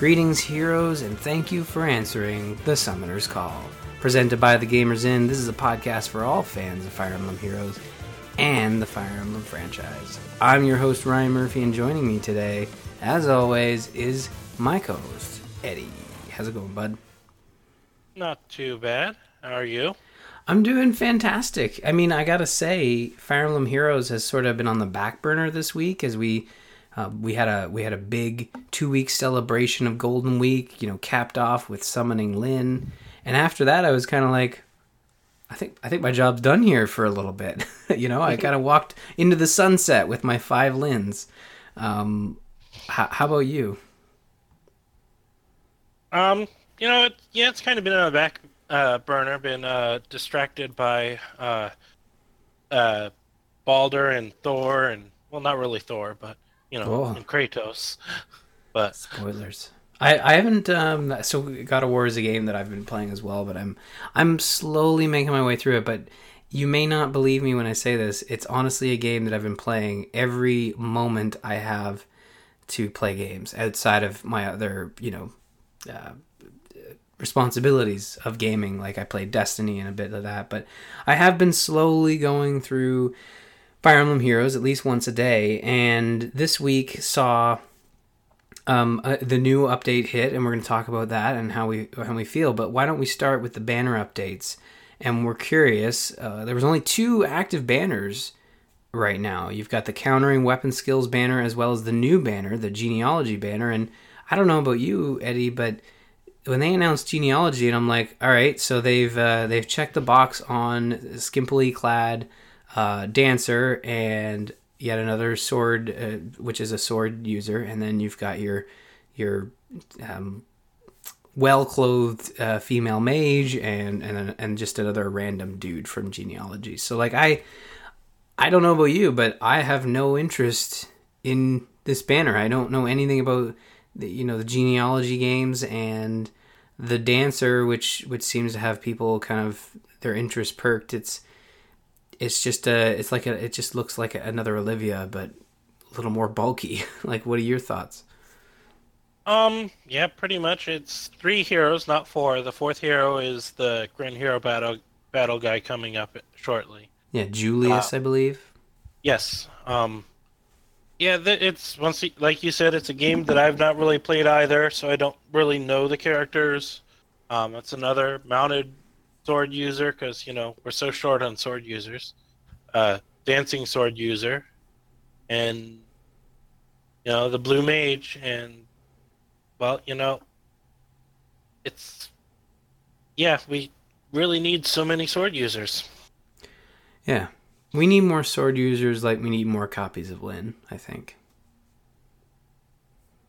Greetings, heroes, and thank you for answering the Summoner's Call. Presented by the Gamers Inn, this is a podcast for all fans of Fire Emblem Heroes and the Fire Emblem franchise. I'm your host, Ryan Murphy, and joining me today, as always, is my co host, Eddie. How's it going, bud? Not too bad. How are you? I'm doing fantastic. I mean, I gotta say, Fire Emblem Heroes has sort of been on the back burner this week as we uh, we had a we had a big two week celebration of Golden Week. You know, capped off with summoning Lyn, and after that, I was kind of like, I think I think my job's done here for a little bit. you know, I kind of walked into the sunset with my five Lyns. Um, how, how about you? Um, you know, it, yeah, it's kind of been on the back uh, burner. Been uh, distracted by uh, uh, Baldur and Thor, and well, not really Thor, but you know, Oh. and Kratos. But Spoilers. I, I haven't um so God of War is a game that I've been playing as well, but I'm I'm slowly making my way through it. But you may not believe me when I say this. It's honestly a game that I've been playing every moment I have to play games outside of my other you know uh, responsibilities of gaming. Like I played Destiny and a bit of that, but I have been slowly going through Fire Emblem Heroes at least once a day, and this week saw um, uh, the new update hit, and we're going to talk about that and how we how we feel. But why don't we start with the banner updates? And we're curious. Uh, there was only two active banners right now. You've got the countering weapon skills banner as well as the new banner, the genealogy banner. And I don't know about you, Eddie, but when they announced genealogy, and I'm like, all right, so they've uh, they've checked the box on skimpily clad uh, dancer and yet another sword, uh, which is a sword user, and then you've got your your um, well clothed uh, female mage and and and just another random dude from genealogy. So like I I don't know about you, but I have no interest in this banner. I don't know anything about the, you know the genealogy games and the dancer, which which seems to have people kind of their interest perked. It's it's just a it's like a it just looks like another Olivia, but a little more bulky. like, what are your thoughts? um, yeah, pretty much. It's three heroes, not four. The fourth hero is the Grand Hero battle battle guy coming up shortly. Yeah, Julius, I believe. Yes. Um, yeah, th- it's once like you said, it's a game that I've not really played either, so I don't really know the characters. Um, it's another mounted sword user because you know we're so short on sword users. Uh, dancing sword user, and you know the blue mage, and well, you know, it's yeah, we really need so many sword users. Yeah, we need more sword users. Like we need more copies of Lyn. I think.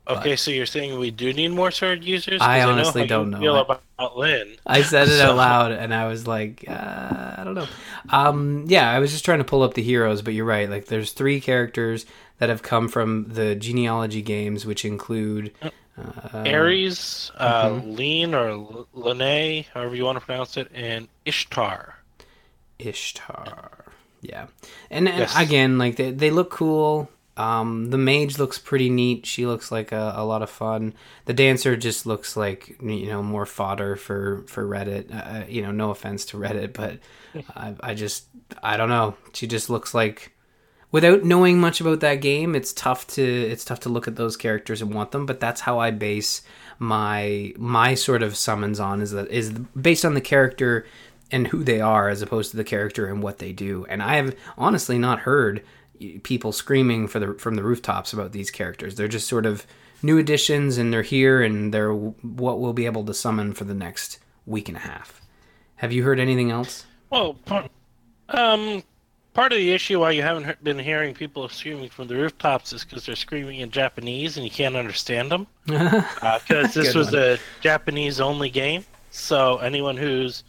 Okay, so you're saying we do need more sword users? I know honestly how you don't know. Feel I- about, Lyn. I said it So- out loud, and I was like, uh, I don't know. Um, yeah, I was just trying to pull up the heroes, but you're right. Like, there's three characters that have come from the genealogy games, which include uh, Ares, uh, mhm. Lean or L- Lene, however you want to pronounce it, and Ishtar. Ishtar. Yeah, and, and Yes. again, like they they look cool. Um, the mage looks pretty neat. She looks like a, a lot of fun. The dancer just looks like you know more fodder for for Reddit. Uh, you know, no offense to Reddit, but I, I just I don't know. She just looks like without knowing much about that game, it's tough to it's tough to look at those characters and want them. But that's how I base my my sort of summons on is that is based on the character and who they are as opposed to the character and what they do. And I have honestly not heard people screaming for the from the rooftops about these characters. They're just sort of new additions and they're here and they're what we'll be able to summon for the next week and a half. Have you heard anything else? Well, um, part of the issue why you haven't been hearing people screaming from the rooftops is because they're screaming in Japanese and you can't understand them. Because this was one. a Japanese-only game, so anyone who's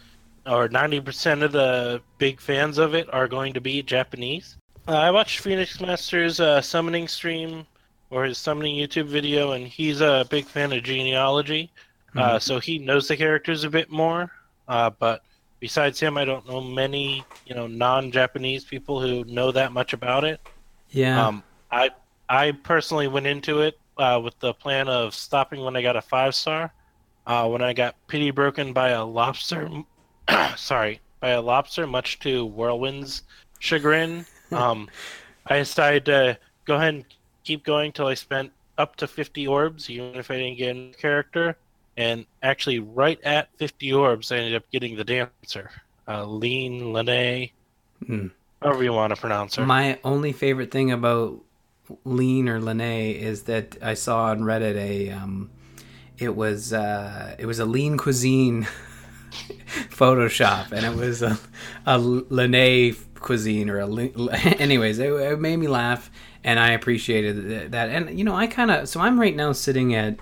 or 90% of the big fans of it are going to be Japanese. Uh, I watched Phoenix Master's uh, summoning stream or his summoning YouTube video, and he's a big fan of genealogy, uh, so he knows the characters a bit more. Uh, but besides him, I don't know many, you know, non-Japanese people who know that much about it. yeah. Um, I I personally went into it uh, with the plan of stopping when I got a five star. Uh, when I got pity broken by a lobster, sorry, by a lobster, much to Whirlwind's chagrin, um, I decided to go ahead and keep going till I spent up to 50 orbs, even if I didn't get a character. And actually, right at 50 orbs, I ended up getting the dancer, uh, Lean Lene, Hmm. however you want to pronounce her. My only favorite thing about Lean or Lene is that I saw on Reddit a um, it was uh, it was a lean cuisine Photoshop, and it was a, a Lene cuisine or a anyways. It, it made me laugh, and I appreciated that. And you know, I kind of so I'm right now sitting at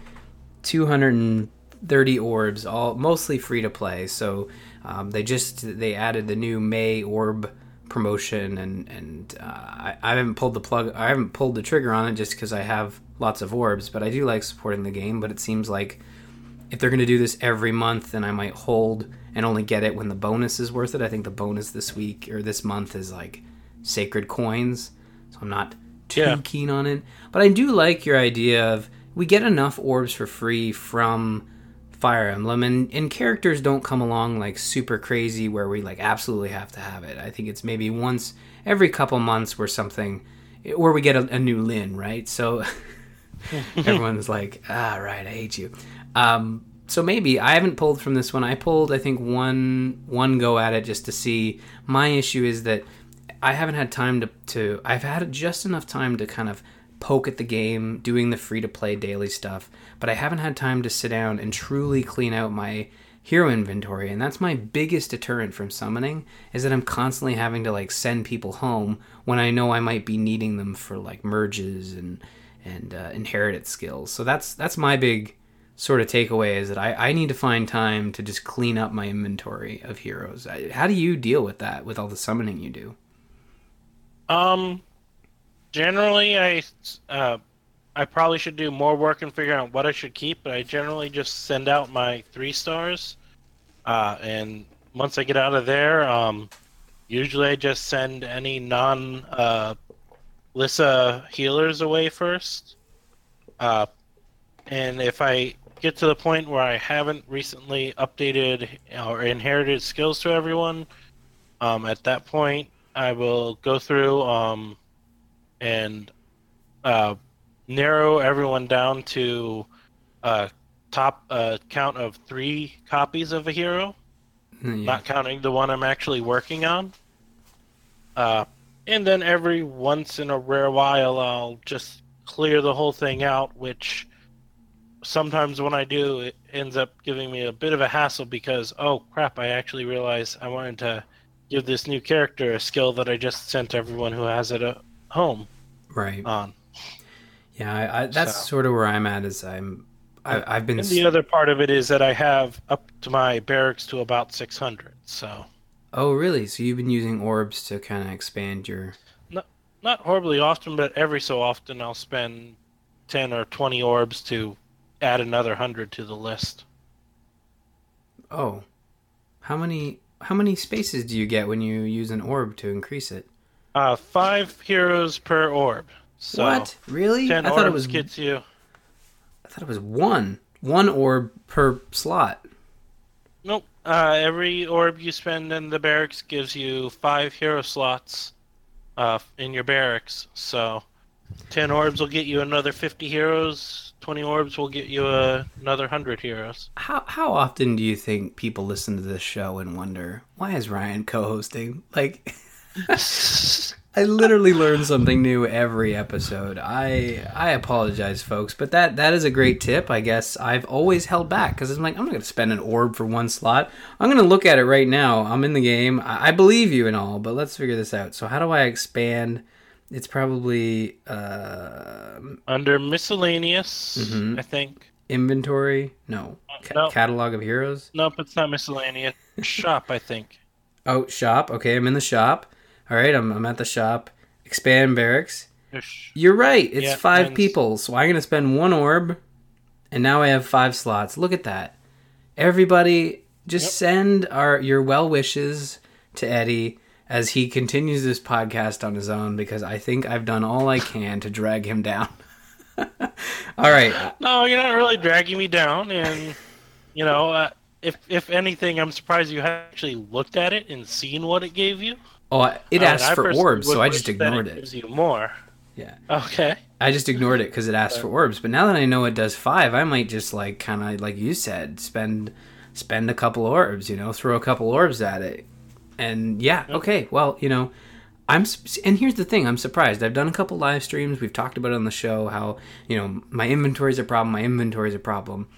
230 orbs, all mostly free to play. So um, they just they added the new May orb promotion, and and uh, I, I haven't pulled the plug, I haven't pulled the trigger on it just because I have lots of orbs. But I do like supporting the game. But it seems like if they're going to do this every month, then I might hold and only get it when the bonus is worth it. I think the bonus this week or this month is like sacred coins, so I'm not too Yeah. keen on it. But I do like your idea of we get enough orbs for free from Fire Emblem, and, and characters don't come along like super crazy where we like absolutely have to have it. I think it's maybe once every couple months where something, where we get a, a new Lyn, right? So everyone's like, ah, right, I hate you. Um, so maybe I haven't pulled from this one. I pulled, I think, one one go at it just to see. My issue is that I haven't had time to, to I've had just enough time to kind of poke at the game, doing the free to play daily stuff, but I haven't had time to sit down and truly clean out my hero inventory, and that's my biggest deterrent from summoning is that I'm constantly having to like send people home when I know I might be needing them for like merges and and uh, inherited skills. So that's that's my big sort of takeaway is that I, I need to find time to just clean up my inventory of heroes. How do you deal with that with all the summoning you do? Um, generally, I uh, I probably should do more work and figure out what I should keep, but I generally just send out my three stars, uh, and once I get out of there, um, usually I just send any non uh, Lissa healers away first, uh, and if I get to the point where I haven't recently updated or inherited skills to everyone, um, at that point I will go through um, and uh, narrow everyone down to a top uh, count of three copies of a hero, Yeah. not counting the one I'm actually working on. Uh, and then every once in a rare while, I'll just clear the whole thing out, which sometimes when I do, it ends up giving me a bit of a hassle because, oh crap, I actually realized I wanted to give this new character a skill that I just sent everyone who has it at home right. on. Yeah, I, I, that's So- sort of where I'm at. Is I'm I, I've been And the other part of it is that I have up to my barracks to about 600. So oh really? So you've been using orbs to kind of expand your Not not horribly often, but every so often I'll spend 10 or 20 orbs to add another 100 to the list. oh how many how many spaces do you get when you use an orb to increase it? Uh, five heroes per orb. So what really? 10 I orbs thought it was gets you. I thought it was one one orb per slot. Nope. Uh, every orb you spend in the barracks gives you five hero slots uh, in your barracks. So, 10 orbs will get you another 50 heroes. 20 orbs will get you uh, another 100 heroes. How how often do you think people listen to this show and wonder why is Ryan co-hosting? Like I literally learn something new every episode. I I apologize, folks, but that that is a great tip. I guess I've always held back because I'm like I'm not going to spend an orb for one slot. I'm going to look at it right now. I'm in the game. I, I believe you and all, but let's figure this out. So how do I expand? It's probably uh, Under miscellaneous, Mhm. I think. inventory. No, Ca- No. catalog of heroes. Nope, it's not miscellaneous. Shop, I think. Oh, shop. Okay, I'm in the shop. All right, I'm, I'm at the shop. Expand barracks. Ish. You're right. It's Yeah, five mine's- people, so I'm gonna spend one orb, and now I have five slots. Look at that. Everybody, just Yep. send our your well wishes to Eddie as he continues this podcast on his own because I think I've done all I can to drag him down. All right. No, you're not really dragging me down, and you know, uh, if if anything, I'm surprised you actually looked at it and seen what it gave you. Oh, it I mean, asked for orbs, so I just ignored it. Gives you more. Yeah. Okay. I just ignored it because it asked for orbs. But now that I know it does five, I might just like kind of like you said, spend spend a couple orbs. You know, throw a couple orbs at it, and yeah, okay. Well, you know, I'm and here's the thing: I'm surprised. I've done a couple live streams. We've talked about it on the show how you know my inventory is a problem. My inventory is a problem,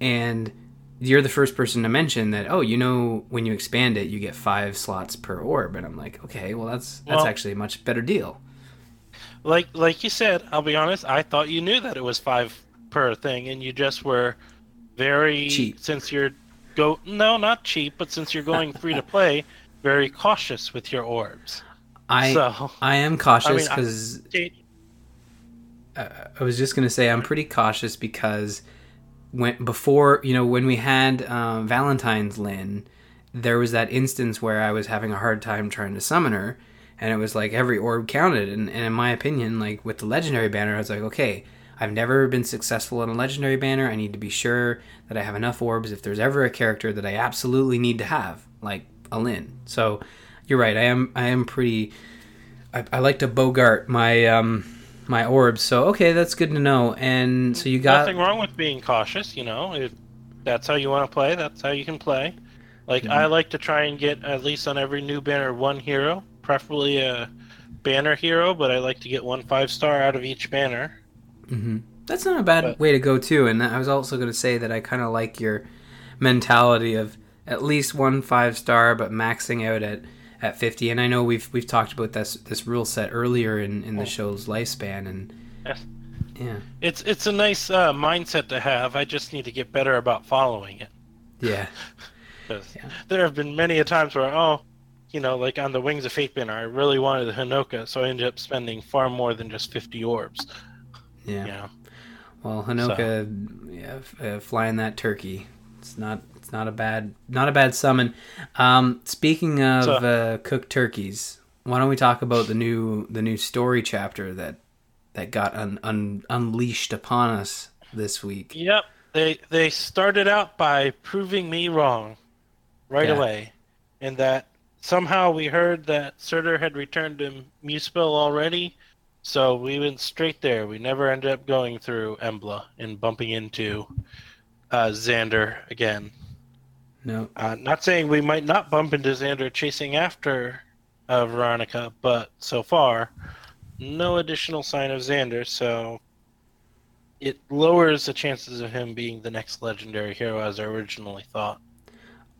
and you're the first person to mention that. Oh, you know, when you expand it, you get five slots per orb, and I'm like, okay, well that's that's Well- actually a much better deal. Like like you said, I'll be honest. I thought you knew that it was five per thing, and you just were very Cheap. Since you're go no, not cheap, but since you're going free to play, very cautious with your orbs. I So- I am cautious I mean, I- because I was just gonna say I'm pretty cautious because when before you know when we had um, Valentine's Lyn, there was that instance where I was having a hard time trying to summon her, and it was like every orb counted. And, and in my opinion, like with the legendary banner, I was like, okay, I've never been successful in a legendary banner. I need to be sure that I have enough orbs if there's ever a character that I absolutely need to have, like a Lyn. So you're right. I am I am pretty. I, I like to bogart my um my orbs. So okay, that's good to know. And so you got nothing wrong with being cautious. You know, if that's how you want to play, that's how you can play. Like Mm-hmm. I like to try and get at least on every new banner one hero, preferably a banner hero, but I like to get one five star out of each banner. That's not a bad But- way to go too. And I was also going to say that I kind of like your mentality of at least one five star, but maxing out at at fifty. And I know we've we've talked about this this rule set earlier in in the show's lifespan. And Yes. yeah, It's it's a nice uh, mindset to have. I just need to get better about following it. yeah, Yeah. there have been many a times where, oh, you know, like on the Wings of Fate banner, I really wanted the Hinoka, so I ended up spending far more than just 50 orbs. yeah. You know, Well, Hinoka, yeah, f- uh, flying that turkey. It's not it's not a bad not a bad summon. Um, speaking of So- uh, cooked turkeys, why don't we talk about the new the new story chapter that that got un, un, unleashed upon us this week? Yep. They they started out by proving me wrong right Yeah. away. And that somehow we heard that Surtr had returned to Muspell already. So we went straight there. We never ended up going through Embla and bumping into uh, Xander again. No, Uh, not saying we might not bump into Xander chasing after uh, Veronica, but so far, no additional sign of Xander, so it lowers the chances of him being the next legendary hero as I originally thought.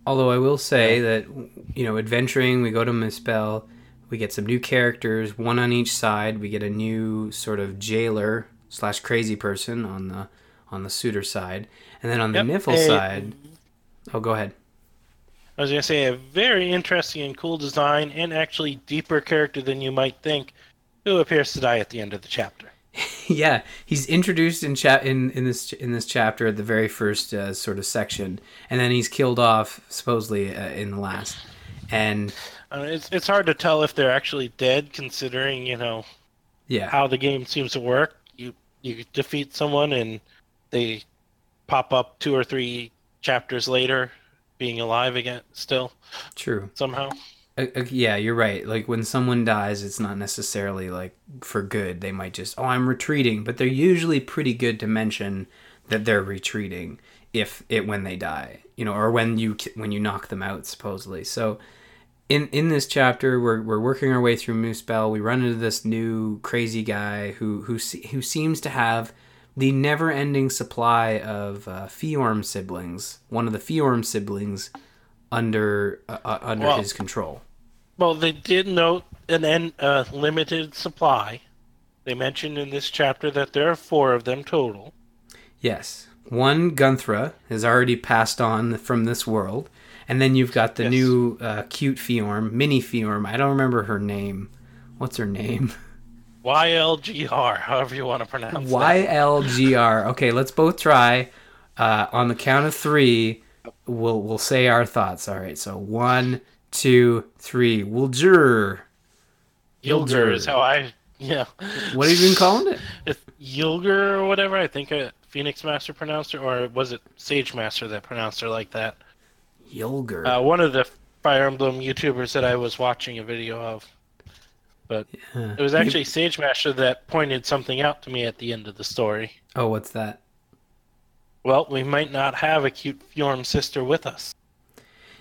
Although I will say that you know, adventuring, we go to Muspell, we get some new characters, one on each side. We get a new sort of jailer slash crazy person on the on the Surtr side, and then on the Yep, side. Oh, go ahead. I was going to say a very interesting and cool design, and actually deeper character than you might think, who appears to die at the end of the chapter. yeah, he's introduced in chat in, in this in this chapter at the very first uh, sort of section, and then he's killed off supposedly uh, in the last. And Uh, it's it's hard to tell if they're actually dead, considering you know yeah, how the game seems to work. You you defeat someone and they pop up two or three chapters later, being alive again still true. somehow. Uh, uh, yeah, you're right. Like when someone dies, it's not necessarily like for good. They might just, oh, I'm retreating, but they're usually pretty good to mention that they're retreating if it when they die, you know, or when you when you knock them out, supposedly. So in in this chapter, we're we're working our way through Muspell. We run into this new crazy guy who who who seems to have the never-ending supply of uh, Fjorm siblings. One of the Fjorm siblings under uh, uh, under Well- his control. Well, they did note an en- uh, limited supply. They mentioned in this chapter that there are four of them total. Yes. One Gunthra has already passed on from this world. And then you've got the Yes. new uh, cute Fjorm, mini Fjorm. I don't remember her name. What's her name? YLGR, however you want to pronounce it. YLGR. Okay, let's both try. Uh, on the count of three, we'll we'll say our thoughts. All right. So one, two, three. We'll jur. Yildir is how I Yeah. What have you been calling it? It's Yulger or whatever. I think a Phoenix Master pronounced her, or was it Sage Master that pronounced her like that? Yulger. Uh, one of the Fire Emblem YouTubers that I was watching a video of. But Yeah. it was actually Sage Master that pointed something out to me at the end of the story. Oh, what's that? Well, we might not have a cute Fjorm sister with us.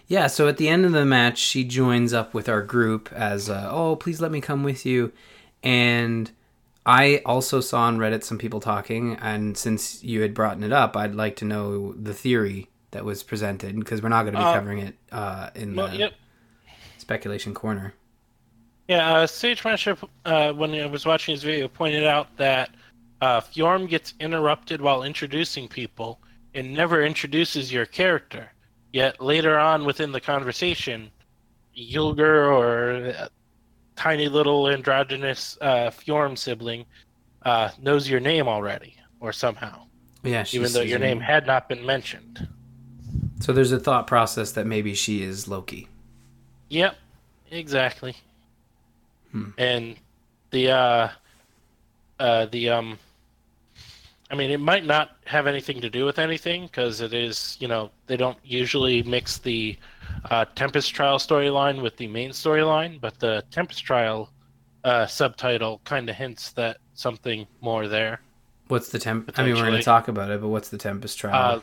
Yeah, so at the end of the match, she joins up with our group as, uh, oh, please let me come with you. And I also saw on Reddit some people talking, and since you had brought it up, I'd like to know the theory that was presented because we're not going to be Uh, covering it uh, in Well, the yep. speculation corner. Yeah, uh, Sage Master, uh, when I was watching his video, pointed out that uh, Fjorm gets interrupted while introducing people and never introduces your character. Yet later on within the conversation, Yulger or uh, tiny little androgynous uh, Fjorm sibling uh, knows your name already, or somehow, Yeah, even though your name had not been mentioned. So there's a thought process that maybe she is Loki. Yep, exactly. Hmm. And the uh uh the um I mean it might not have anything to do with anything because it is, you know, they don't usually mix the uh Tempest Trial storyline with the main storyline, but the Tempest Trial uh subtitle kind of hints that something more there. What's the temp? I mean, we're going to talk about it, but what's the Tempest trial? Uh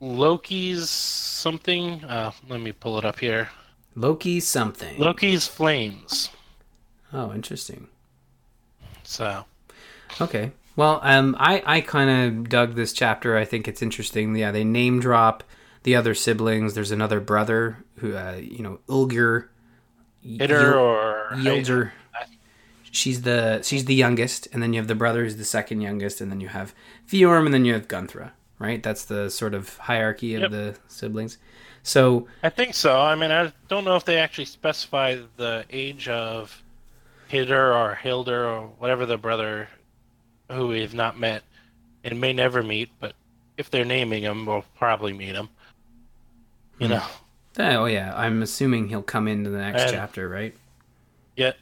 Loki's something, uh let me pull it up here. Loki something. Loki's Flames. Oh, interesting. So, Okay. Well, um, I, I kind of dug this chapter. I think it's interesting. Yeah, they name drop the other siblings. There's another brother who, uh, you know, Ilger. Hitter or Yilder. She's the she's the youngest, and then you have the brother who's the second youngest, and then you have Fjorm, and then you have Gunthra. Right? That's the sort of hierarchy of Yep. the siblings. So I think so. I mean, I don't know if they actually specify the age of Hitter or Hilder or whatever the brother who we've not met and may never meet, but if they're naming him, we'll probably meet him. You Hmm. know, oh yeah, I'm assuming he'll come into the next And- chapter, right? yeah,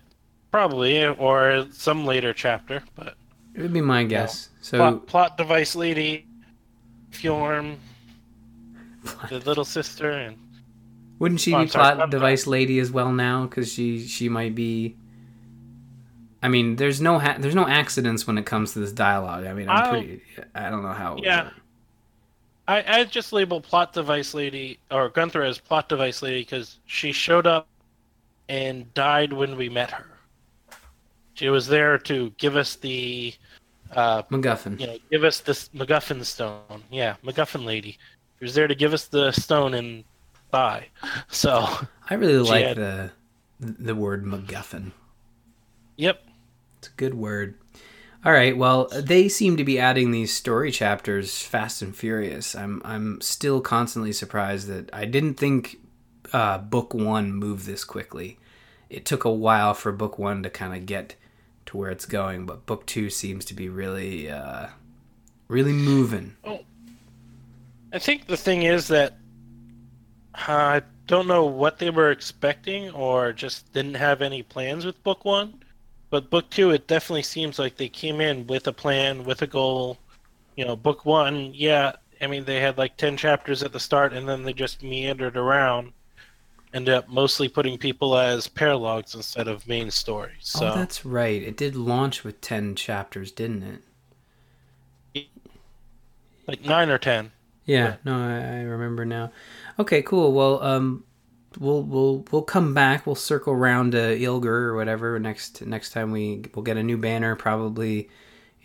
probably or some later chapter. But It would be my guess. So plot, plot device lady, Fjorm, the little sister, and Wouldn't she be plot device lady as well now? Because she she might be. I mean, there's no ha- there's no accidents when it comes to this dialogue. I mean, I'm I'll- pretty. I don't know how. Yeah. I, I just label plot device lady or Gunther as plot device lady because she showed up and died when we met her. She was there to give us the, uh, MacGuffin. you know, give us this MacGuffin stone. Yeah, MacGuffin lady. She was there to give us the stone and die. So, I really like had- the the word MacGuffin. yep. It's a good word. All right. Well, they seem to be adding these story chapters fast and furious. I'm I'm still constantly surprised that I didn't think uh, book one moved this quickly. It took a while for book one to kind of get to where it's going, but book two seems to be really uh, really moving. I think the thing is that I don't know what they were expecting or just didn't have any plans with book one. But book two, it definitely seems like they came in with a plan, with a goal. You know, book one, yeah, I mean, they had like 10 chapters at the start and then they just meandered around. Ended up mostly putting people as paralogs instead of main stories. So, Oh, that's right. It did launch with ten chapters, didn't it? like nine or 10. Yeah, no, I, I remember now. Okay, cool. Well, um, we'll we'll we'll come back. We'll circle around to Ilger or whatever next next time we we'll get a new banner probably.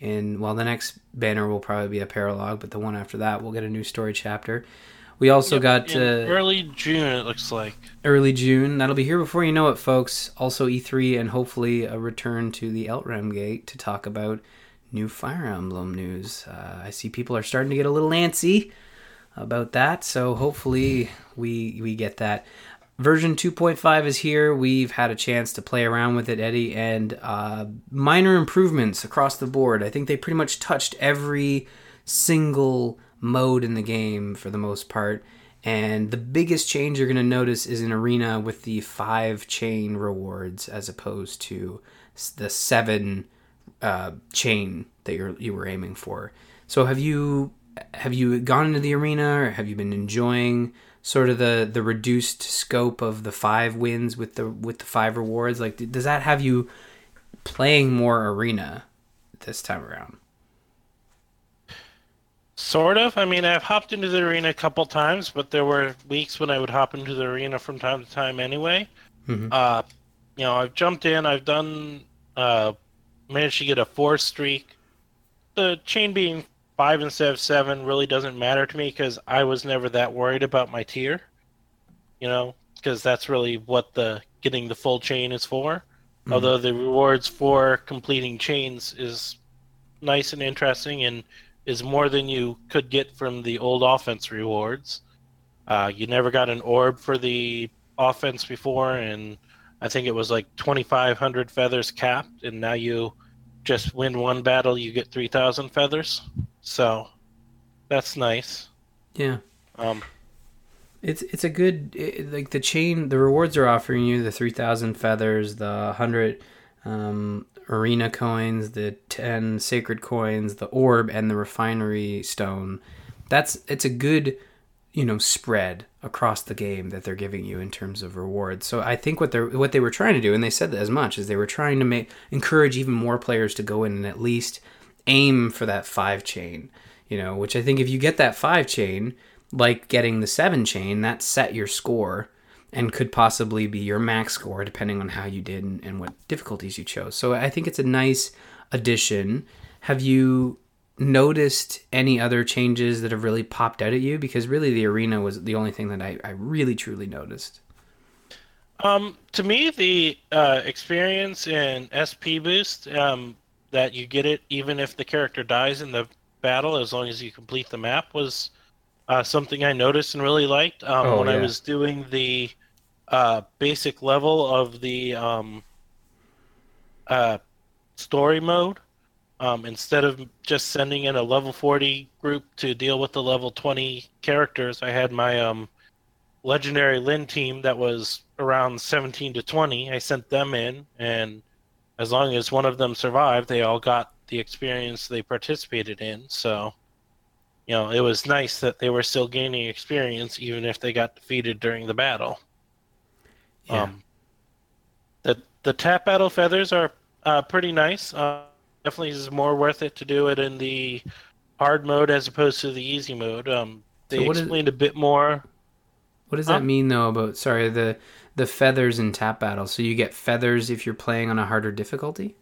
And well, the next banner will probably be a paralog, but the one after that we'll get a new story chapter. We also got In uh, early June, it looks like. early June. That'll be here before you know it, folks. Also E3 and hopefully a return to the Outrealm Gate to talk about new Fire Emblem news. Uh, I see people are starting to get a little antsy about that, so hopefully we we get that. Version 2.5 is here. We've had a chance to play around with it, Eddie, and uh, minor improvements across the board. I think they pretty much touched every single mode in the game for the most part. And the biggest change you're going to notice is in Arena with the five chain rewards as opposed to the seven uh, chain that you're you were aiming for. So have you have you gone into the arena or have you been enjoying sort of the the reduced scope of the five wins with the with the five rewards? Like does that have you playing more arena this time around? Sort of. I mean, I've hopped into the arena a couple times, but there were weeks when I would hop into the arena from time to time anyway. Mm-hmm. Uh, you know, I've jumped in. I've done uh, managed to get a four streak. The chain being five instead of seven really doesn't matter to me because I was never that worried about my tier. You know, because that's really what the getting the full chain is for. Mm-hmm. Although the rewards for completing chains is nice and interesting and is more than you could get from the old offense rewards. Uh, you never got an orb for the offense before, and I think it was like 2,500 feathers capped, and now you just win one battle, you get 3,000 feathers. So that's nice. Yeah. Um, it's it's a good it, like the chain. The rewards are offering you the 3,000 feathers, the 100 um, arena coins, the 10 sacred coins, the orb, and the refinery stone. That's it's a good you know spread across the game that they're giving you in terms of rewards. So I think what they're what they were trying to do, and they said that as much, is they were trying to make encourage even more players to go in and at least aim for that five chain. You know, which I think if you get that five chain, like getting the seven chain, that set your score and could possibly be your max score depending on how you did and, and what difficulties you chose. So I think it's a nice addition. Have you noticed any other changes that have really popped out at you? Because really, the arena was the only thing that I, I really truly noticed. Um, to me, the uh, experience in SP boost um, that you get it even if the character dies in the battle, as long as you complete the map, was uh, something I noticed and really liked. Um, oh, when yeah. I was doing the uh, basic level of the um, uh, story mode, um, instead of just sending in a level 40 group to deal with the level 20 characters, I had my um, legendary Lyn team that was around 17 to 20. I sent them in, and as long as one of them survived, they all got the experience they participated in. So, you know, it was nice that they were still gaining experience even if they got defeated during the battle. Yeah. Um, the the tap battle feathers are uh, pretty nice. Uh, definitely is more worth it to do it in the hard mode as opposed to the easy mode. Um, they so explained is, a bit more. What does that mean though about sorry the the feathers in tap battle? So you get feathers if you're playing on a harder difficulty.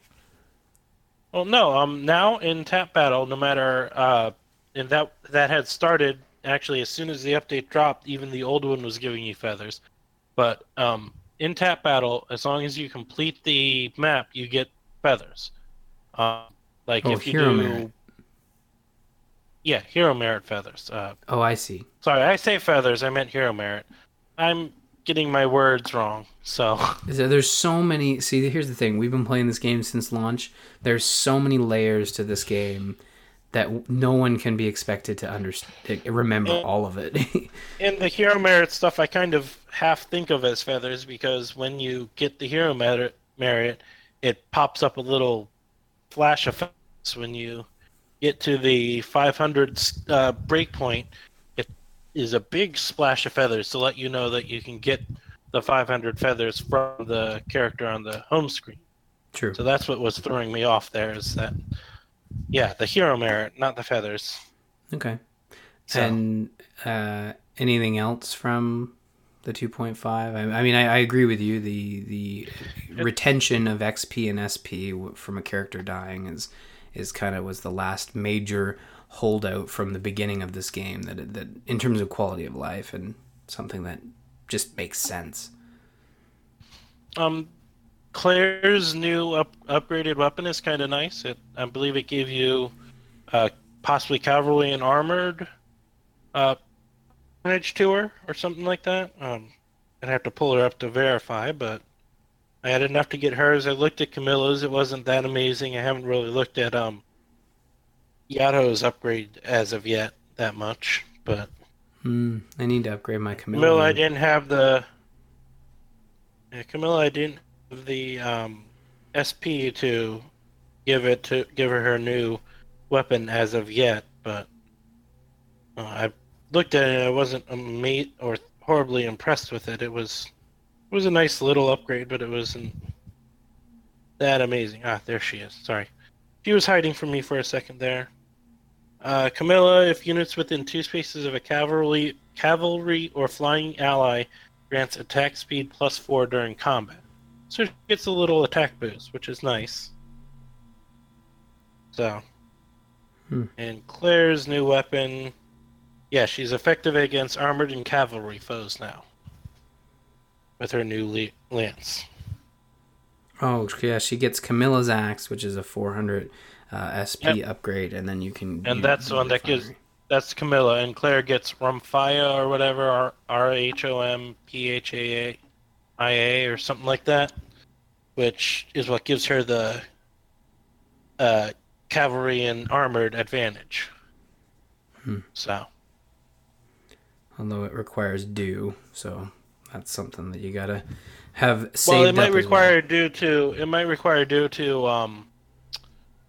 Well, no. Um, now in tap battle, no matter uh, and that that had started actually as soon as the update dropped. Even the old one was giving you feathers, but um, in tap battle, as long as you complete the map, you get feathers. Uh, like oh, if you do, merit. yeah, hero merit feathers. Uh, oh, I see. Sorry, I say feathers. I meant hero merit. I'm getting my words wrong. So there's so many. See, here's the thing. We've been playing this game since launch. There's so many layers to this game that no one can be expected to understand remember and, all of it. and the hero merit stuff, I kind of half think of as feathers because when you get the hero merit, merit it pops up a little flash effects when you get to the 500 uh, breakpoint. It is a big splash of feathers to let you know that you can get the 500 feathers from the character on the home screen. True. So that's what was throwing me off there is that, yeah, the hero merit, not the feathers. Okay. So. And uh, anything else from the 2.5 I, I mean I, I, agree with you the the retention of xp and sp from a character dying is is kind of was the last major holdout from the beginning of this game that that in terms of quality of life and something that just makes sense um clair's new up, upgraded weapon is kind of nice it i believe it gave you uh possibly cavalry and armored uh manage to her or something like that. Um, I'd have to pull her up to verify, but I had enough to get hers. I looked at Camilla's; it wasn't that amazing. I haven't really looked at um Yato's upgrade as of yet that much, but Hmm. I need to upgrade my Camilla. Camilla, I didn't have the. Yeah, Camilla, I didn't have the um, SP to give it to give her her new weapon as of yet, but uh, I looked at it. I wasn't ama- or horribly impressed with it. It was it was a nice little upgrade, but it wasn't that amazing. Ah, there she is. Sorry, she was hiding from me for a second there. Uh, Camilla, if units within two spaces of a cavalry, cavalry or flying ally grants attack speed plus four during combat. So she gets a little attack boost, which is nice. So, Hmm. and Clair's new weapon, yeah, she's effective against armored and cavalry foes now. With her new le- lance. Oh yeah, she gets Camilla's axe, which is a 400 uh, SP upgrade, and then you can. And that's the one that gives- That's Camilla, and Clair gets Rhomphaia or whatever, R R H O M P H A I A or something like that, which is what gives her the uh, cavalry and armored advantage. Hmm. So, Although it requires do, so that's something that you gotta have saved well, it might require dew to it might require dew to um,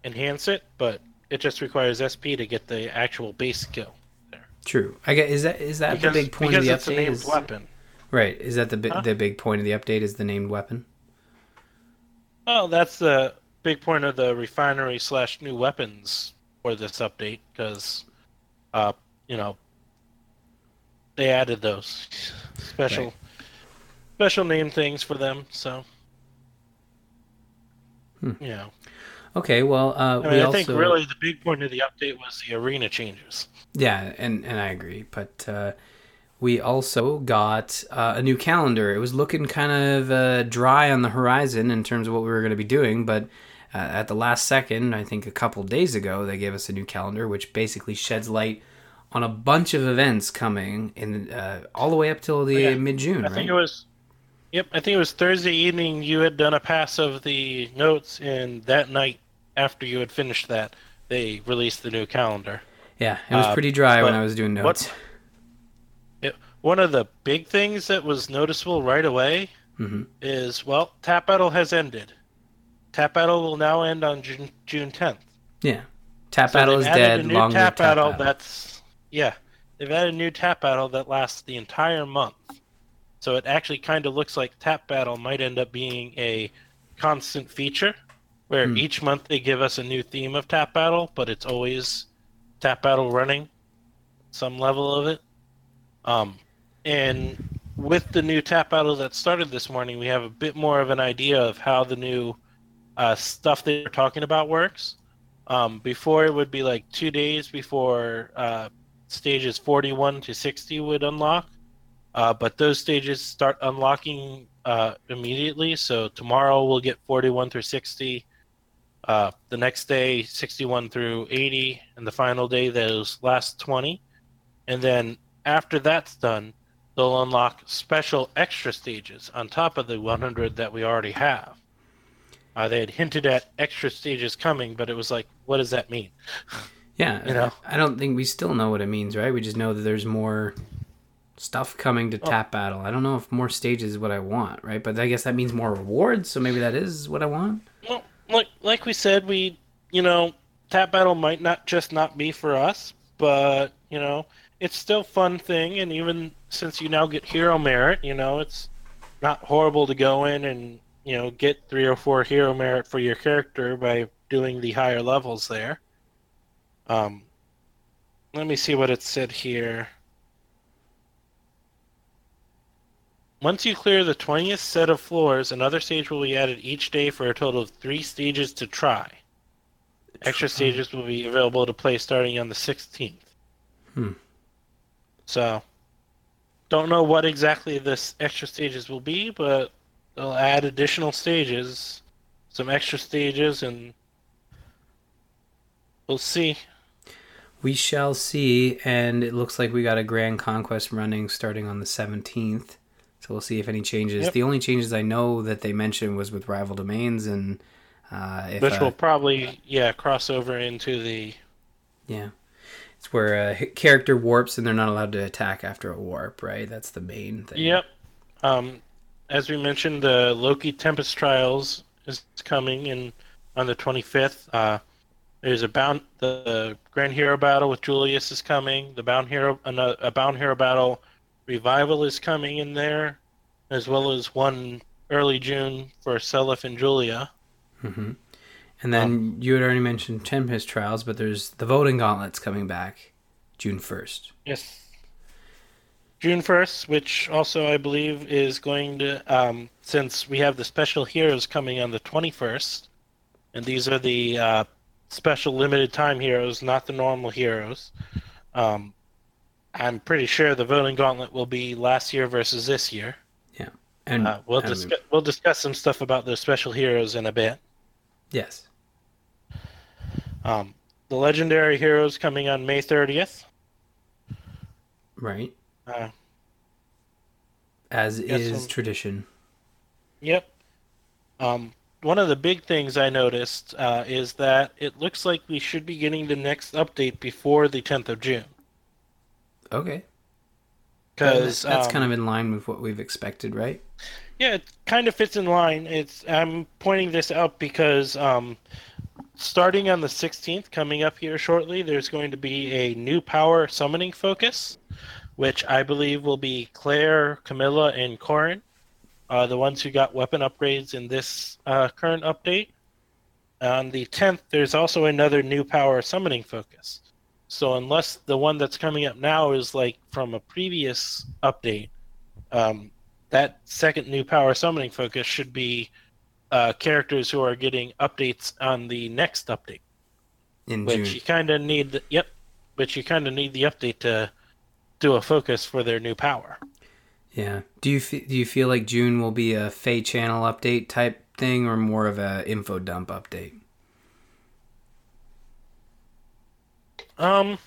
enhance it, but it just requires SP to get the actual base skill. There. True. I get. Is that is that Because, the big point of the it's a update? named Is, weapon. right. Is that the Huh? the big point of the update? Is the named weapon? Oh, that's the big point of the refinery slash new weapons for this update because, uh, you know, they added those special, Right. special name things for them. So, Hmm. you know, Okay. Well, uh, I we I also think really the big point of the update was the arena changes. yeah, and and I agree, but. Uh, we also got uh, a new calendar. It was looking kind of uh, dry on the horizon in terms of what we were going to be doing, but uh, at the last second, I think a couple days ago, they gave us a new calendar, which basically sheds light on a bunch of events coming in uh, all the way up till the mid June, I right? think it was. Yep, I think it was Thursday evening. You had done a pass of the notes, and that night after you had finished that, they released the new calendar. yeah, it was uh, pretty dry when I was doing what- notes. It, one of the big things that was noticeable right away hmm is well, Tap Battle has ended. Tap Battle will now end on June June tenth. Yeah, Tap So Battle is dead. a new Long live Tap Battle. Battle. That's yeah, they've added a new Tap Battle that lasts the entire month. So it actually kind of looks like Tap Battle might end up being a constant feature, where Hmm. each month they give us a new theme of Tap Battle, but it's always Tap Battle running, some level of it. Um, and with the new Tap Battle that started this morning, we have a bit more of an idea of how the new uh, stuff they're talking about works. Um, before it would be like two days before uh, stages 41 to 60 would unlock. Uh, but those stages start unlocking uh, immediately. So tomorrow we'll get 41 through 60. Uh, the next day, 61 through 80. And the final day, those last 20. And then after that's done, they'll unlock special extra stages on top of the 100 that we already have. Uh, they had hinted at extra stages coming, but it was like, what does that mean? Yeah, You know? I don't think we still know what it means, right? We just know that there's more stuff coming to Oh. Tap Battle. I don't know if more stages is what I want, right? But I guess that means more rewards, so maybe that is what I want. Well, like like we said, we you know tap battle might not just not be for us, but you know it's still fun thing, and even since you now get hero merit, you know it's not horrible to go in and you know get three or four hero merit for your character by doing the higher levels there. Um, let me see what it said here. Once you clear the 20th set of floors, another stage will be added each day for a total of three stages to try. Extra stages will be available to play starting on the 16th. Hmm. So, don't know what exactly this extra stages will be, but they'll add additional stages, some extra stages, and we'll see. We shall see, and it looks like we got a Grand Conquest running starting on the 17th. So we'll see if any changes. Yep. The only changes I know that they mentioned was with rival domains, and uh, if Which uh, will probably, yeah, cross over into the yeah, It's where a character warps and they're not allowed to attack after a warp, right? That's the main thing. Yep. Um, as we mentioned, the Loki Tempest Trials is coming in on the 25th. Uh, there's a bound the Grand Hero battle with Julius is coming. The bound hero a bound hero battle revival is coming in there, as well as one early June for Seliph and Julia. Mm-hmm. And then um, you had already mentioned Tempest Trials, but there's the voting gauntlets coming back June 1st. Yes. June 1st, which also I believe is going to, um, since we have the special heroes coming on the 21st, and these are the uh, special limited time heroes, not the normal heroes. Um, I'm pretty sure the voting gauntlet will be last year versus this year. Yeah, and uh, we'll discuss we'll discuss some stuff about the special heroes in a bit. Yes. Um, the legendary heroes coming on May 30th. Right. Uh, As is some... tradition. Yep. Um, one of the big things I noticed uh, is that it looks like we should be getting the next update before the 10th of June. Okay. Because that's um, kind of in line with what we've expected, right? Yeah, it kind of fits in line. It's I'm pointing this out because um, starting on the 16th, coming up here shortly, there's going to be a new power summoning focus, which I believe will be Clair, Camilla, and Corrin uh, the ones who got weapon upgrades in this uh, current update. On the 10th, there's also another new power summoning focus. So unless the one that's coming up now is like from a previous update, um, that second new power summoning focus should be uh, characters who are getting updates on the next update. In which June. you kind of need. The, yep, but you kind of need the update to do a focus for their new power. Yeah. Do you f- do you feel like June will be a Feh channel update type thing, or more of a info dump update? Um,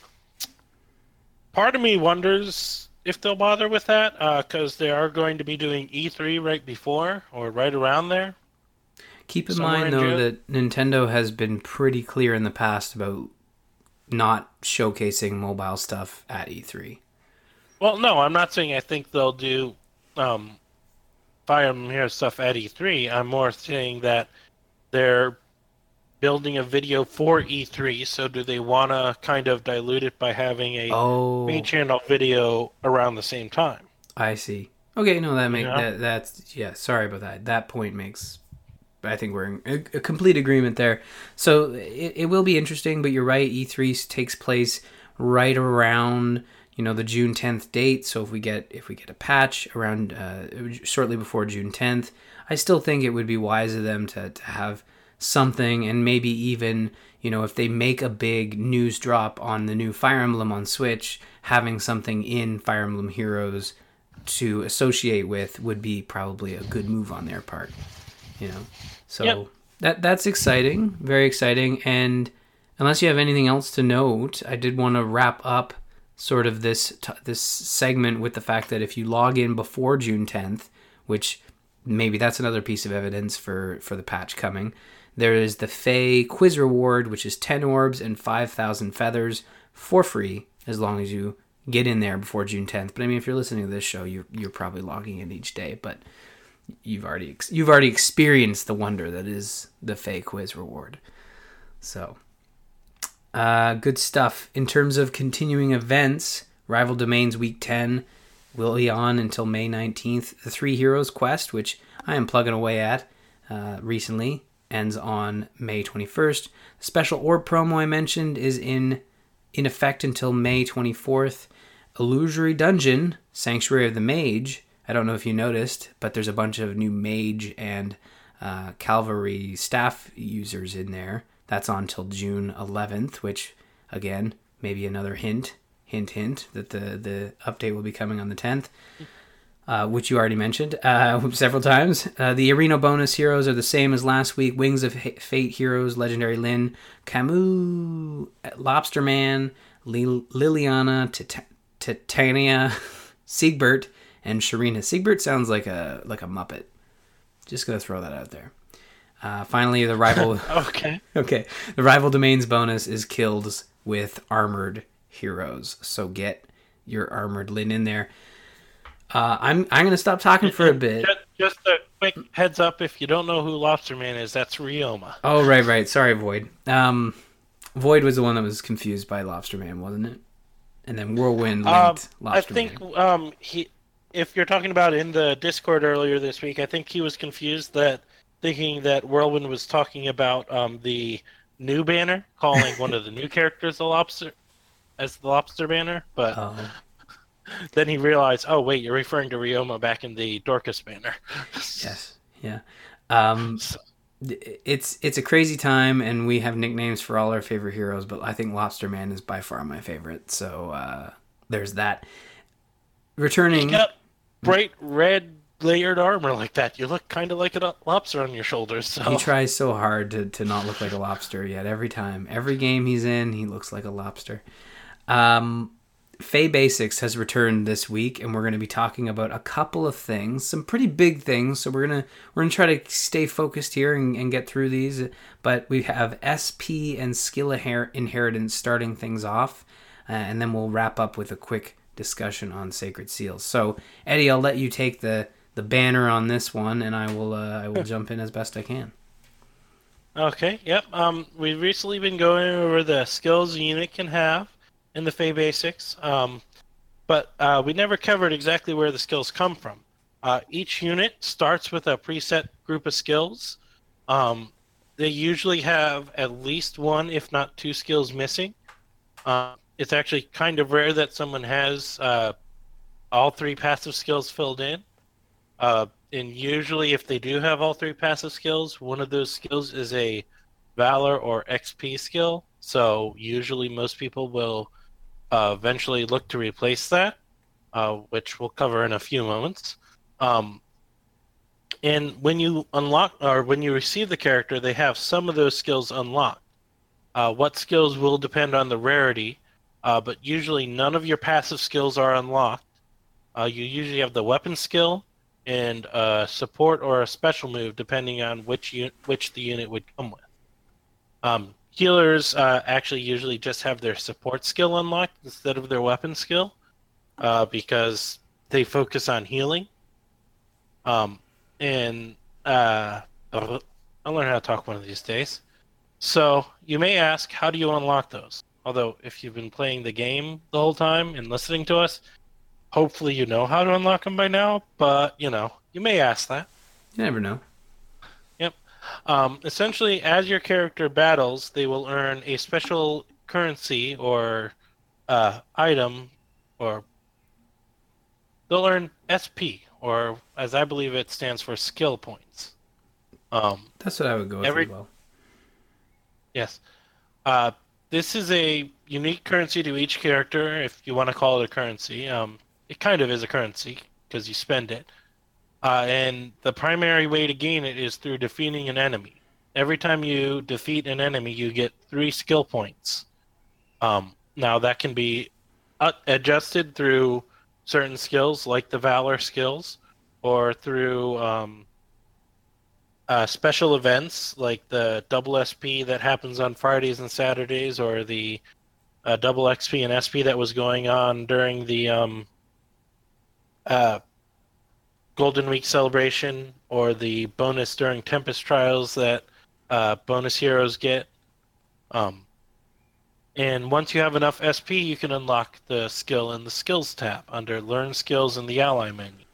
part of me wonders if they'll bother with that, because uh, they are going to be doing E3 right before or right around there. Keep in mind, in though, June. that Nintendo has been pretty clear in the past about not showcasing mobile stuff at E3. Well, no, I'm not saying I think they'll do um, Fire Emblem Hero stuff at E3. I'm more saying that they're building a video for E3. So do they want to kind of dilute it by having a oh. main channel video around the same time? I see. Okay, no, that makes that, that's yeah. Sorry about that. That point makes. I think we're in a, a complete agreement there. So it, it will be interesting, but you're right. E3 takes place right around you know the June 10th date. So if we get if we get a patch around uh, shortly before June 10th, I still think it would be wise of them to to have something and maybe even you know if they make a big news drop on the new Fire Emblem on Switch, having something in Fire Emblem Heroes to associate with would be probably a good move on their part. You know, so yep. that that's exciting, very exciting. And unless you have anything else to note, I did want to wrap up sort of this this segment with the fact that if you log in before June 10th, which maybe that's another piece of evidence for for the patch coming, there is the Feh quiz reward, which is 10 orbs and 5,000 feathers for free as long as you get in there before June 10th. But I mean, if you're listening to this show, you you're probably logging in each day, but you've already you've already experienced the wonder that is the Feh quiz reward. So uh, good stuff. In terms of continuing events, Rival Domains Week 10 will be on until May 19th. The Three Heroes Quest, which I am plugging away at uh, recently, ends on May 21st. The special orb promo I mentioned is in in effect until May 24th. Illusory Dungeon, Sanctuary of the Mage. I don't know if you noticed, but there's a bunch of new mage and uh, cavalry staff users in there. That's on till June 11th, which again, maybe another hint, hint, hint that the the update will be coming on the 10th. Uh, which you already mentioned uh, several times. Uh, the arena bonus heroes are the same as last week. Wings of Fate heroes, Legendary Lyn, Camus, Lobster Man, Lilina, Titania, Siegbert, and Sharena. Siegbert sounds like a like a Muppet. Just gonna throw that out there. Uh, finally, the rival. okay. Okay. The rival domains bonus is kills with armored heroes. So get your armored lin in there. Uh, I'm I'm gonna stop talking for a bit. Just, just a quick heads up: if you don't know who Lobster Man is, that's Ryoma. Oh right, right. Sorry, Void. Um, Void was the one that was confused by Lobster Man, wasn't it? And then Whirlwind linked Um, I think Man. um, he, if you're talking about in the Discord earlier this week, I think he was confused that thinking that Whirlwind was talking about um, the new banner, calling one of the new characters the lobster as the lobster banner, but Oh, then he realized, oh wait, you're referring to Ryoma back in the Dorcas banner. yes, yeah. Um, So- it's it's a crazy time, and we have nicknames for all our favorite heroes. But I think Lobster Man is by far my favorite. So uh, there's that. Returning. Bright red layered armor like that. You look kind of like a lobster on your shoulders. So He tries so hard to, to not look like a lobster, yet every time, every game he's in, he looks like a lobster. Um, Feh Basics has returned this week, and we're going to be talking about a couple of things, some pretty big things. So we're gonna we're gonna try to stay focused here and, and get through these. But we have SP and skill inheritance starting things off, uh, and then we'll wrap up with a quick discussion on sacred seals. So Eddie, I'll let you take the the banner on this one, and I will uh, I will jump in as best I can. Okay, yep. Um, we've recently been going over the skills a unit can have in the Feh Basics, um, but uh, we never covered exactly where the skills come from. Uh, each unit starts with a preset group of skills. Um, they usually have at least one, if not two, skills missing. Uh, it's actually kind of rare that someone has uh, all three passive skills filled in. Uh, and usually, if they do have all three passive skills, one of those skills is a Valor or XP skill. So usually, most people will uh, eventually look to replace that, uh, which we'll cover in a few moments. Um, and when you unlock or when you receive the character, they have some of those skills unlocked. Uh, what skills will depend on the rarity, uh, but usually none of your passive skills are unlocked. Uh, you usually have the weapon skill and a support or a special move, depending on which un- which the unit would come with. Um, healers uh, actually usually just have their support skill unlocked instead of their weapon skill, uh, because they focus on healing. Um, and uh, I'll learn how to talk one of these days. So you may ask, how do you unlock those? Although, if you've been playing the game the whole time and listening to us, hopefully you know how to unlock them by now. But you know, you may ask that. You never know. Um, essentially, as your character battles, they will earn a special currency or uh, item, or they'll earn SP, or as I believe it stands for skill points. Um, That's what I would go with Every- as well. Yes. Uh, this is a unique currency to each character, if you want to call it a currency. Um, it kind of is a currency because you spend it. Uh, and the primary way to gain it is through defeating an enemy. Every time you defeat an enemy, you get three skill points. Um, now, that can be adjusted through certain skills, like the Valor skills, or through um, uh, special events like the double SP that happens on Fridays and Saturdays, or the uh, double XP and SP that was going on during the um, uh, Golden Week celebration, or the bonus during Tempest Trials that uh, bonus heroes get. Um, and once you have enough SP, you can unlock the skill in the Skills tab under Learn Skills in the Ally menu.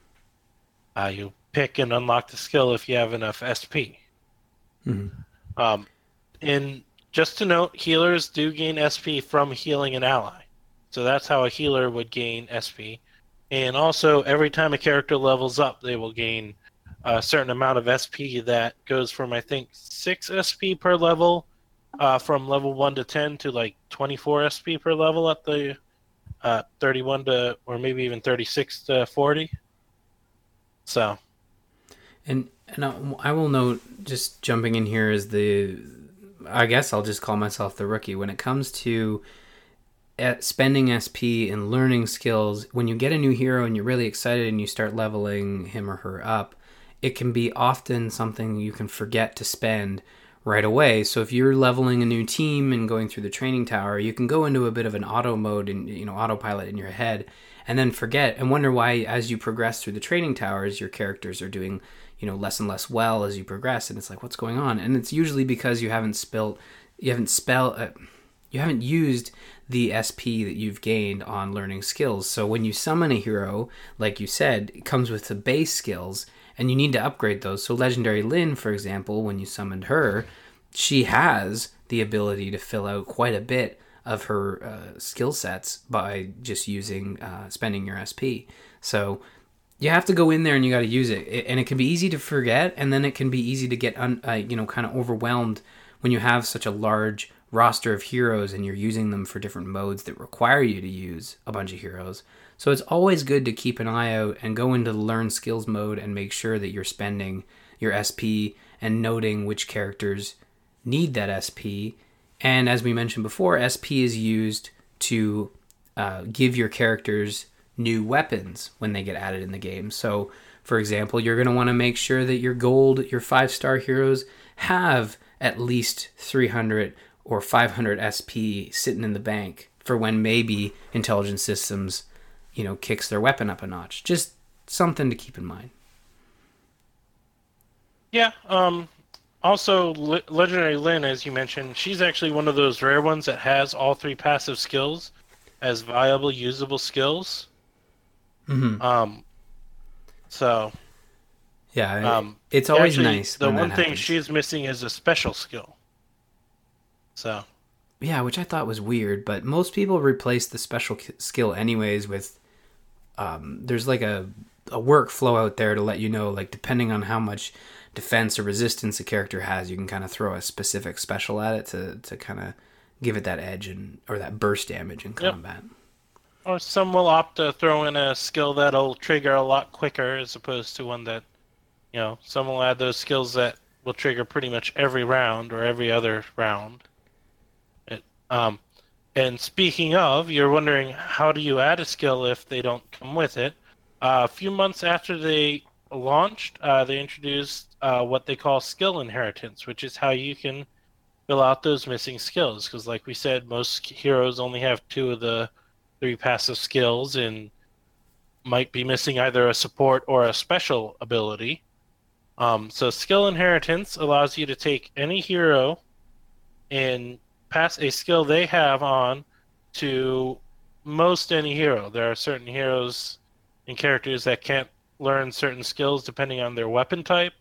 Uh, you pick and unlock the skill if you have enough SP. Mhm. Um, and just to note, healers do gain SP from healing an ally. So that's how a healer would gain SP. And also, every time a character levels up, they will gain a certain amount of SP that goes from, I think, 6 SP per level uh, from level 1 to 10 to like 24 SP per level at the uh, 31 to, or maybe even 36 to 40. So, And and I, I will note, just jumping in here is the, I guess I'll just call myself the rookie when it comes to spending SP and learning skills. When you get a new hero and you're really excited and you start leveling him or her up, it can be often something you can forget to spend right away. So if you're leveling a new team and going through the training tower, you can go into a bit of an auto mode and you know autopilot in your head and then forget and wonder why as you progress through the training towers your characters are doing you know less and less well as you progress and it's like what's going on and it's usually because you haven't spelled you haven't spell uh, you haven't used the SP that you've gained on learning skills. So when you summon a hero, like you said, it comes with the base skills and you need to upgrade those. So Legendary Lyn, for example, when you summoned her, she has the ability to fill out quite a bit of her uh, skill sets by just using uh, spending your SP. So you have to go in there and you got to use it. it, and it can be easy to forget, and then it can be easy to get un, uh, you know kind of overwhelmed when you have such a large roster of heroes and you're using them for different modes that require you to use a bunch of heroes. So it's always good to keep an eye out and go into the learn skills mode and make sure that you're spending your SP and noting which characters need that SP. And as we mentioned before, SP is used to uh, give your characters new weapons when they get added in the game. So, for example, you're going to want to make sure that your gold, your five star heroes have at least 300 or 500 SP sitting in the bank for when maybe Intelligent Systems, you know, kicks their weapon up a notch. Just something to keep in mind. Yeah. Um. Also, Le- Legendary Lyn, as you mentioned, she's actually one of those rare ones that has all three passive skills as viable, usable skills. Mm-hmm. Um. So. Yeah. Um. it's always actually, nice. The one thing happens. she's missing is a special skill. So. Yeah, which I thought was weird, but most people replace the special skill anyways with um, there's like a a workflow out there to let you know like depending on how much defense or resistance a character has, you can kind of throw a specific special at it to to kind of give it that edge and or that burst damage in Yep. combat. Or some will opt to throw in a skill that'll trigger a lot quicker as opposed to one that, you know, some will add those skills that will trigger pretty much every round or every other round. Um, and speaking of, you're wondering how do you add a skill if they don't come with it? Uh, a few months after they launched, uh, they introduced uh, what they call skill inheritance, which is how you can fill out those missing skills. Because, like we said, most heroes only have two of the three passive skills and might be missing either a support or a special ability. Um, so skill inheritance allows you to take any hero and pass a skill they have on to most any hero. There are certain heroes and characters that can't learn certain skills depending on their weapon type,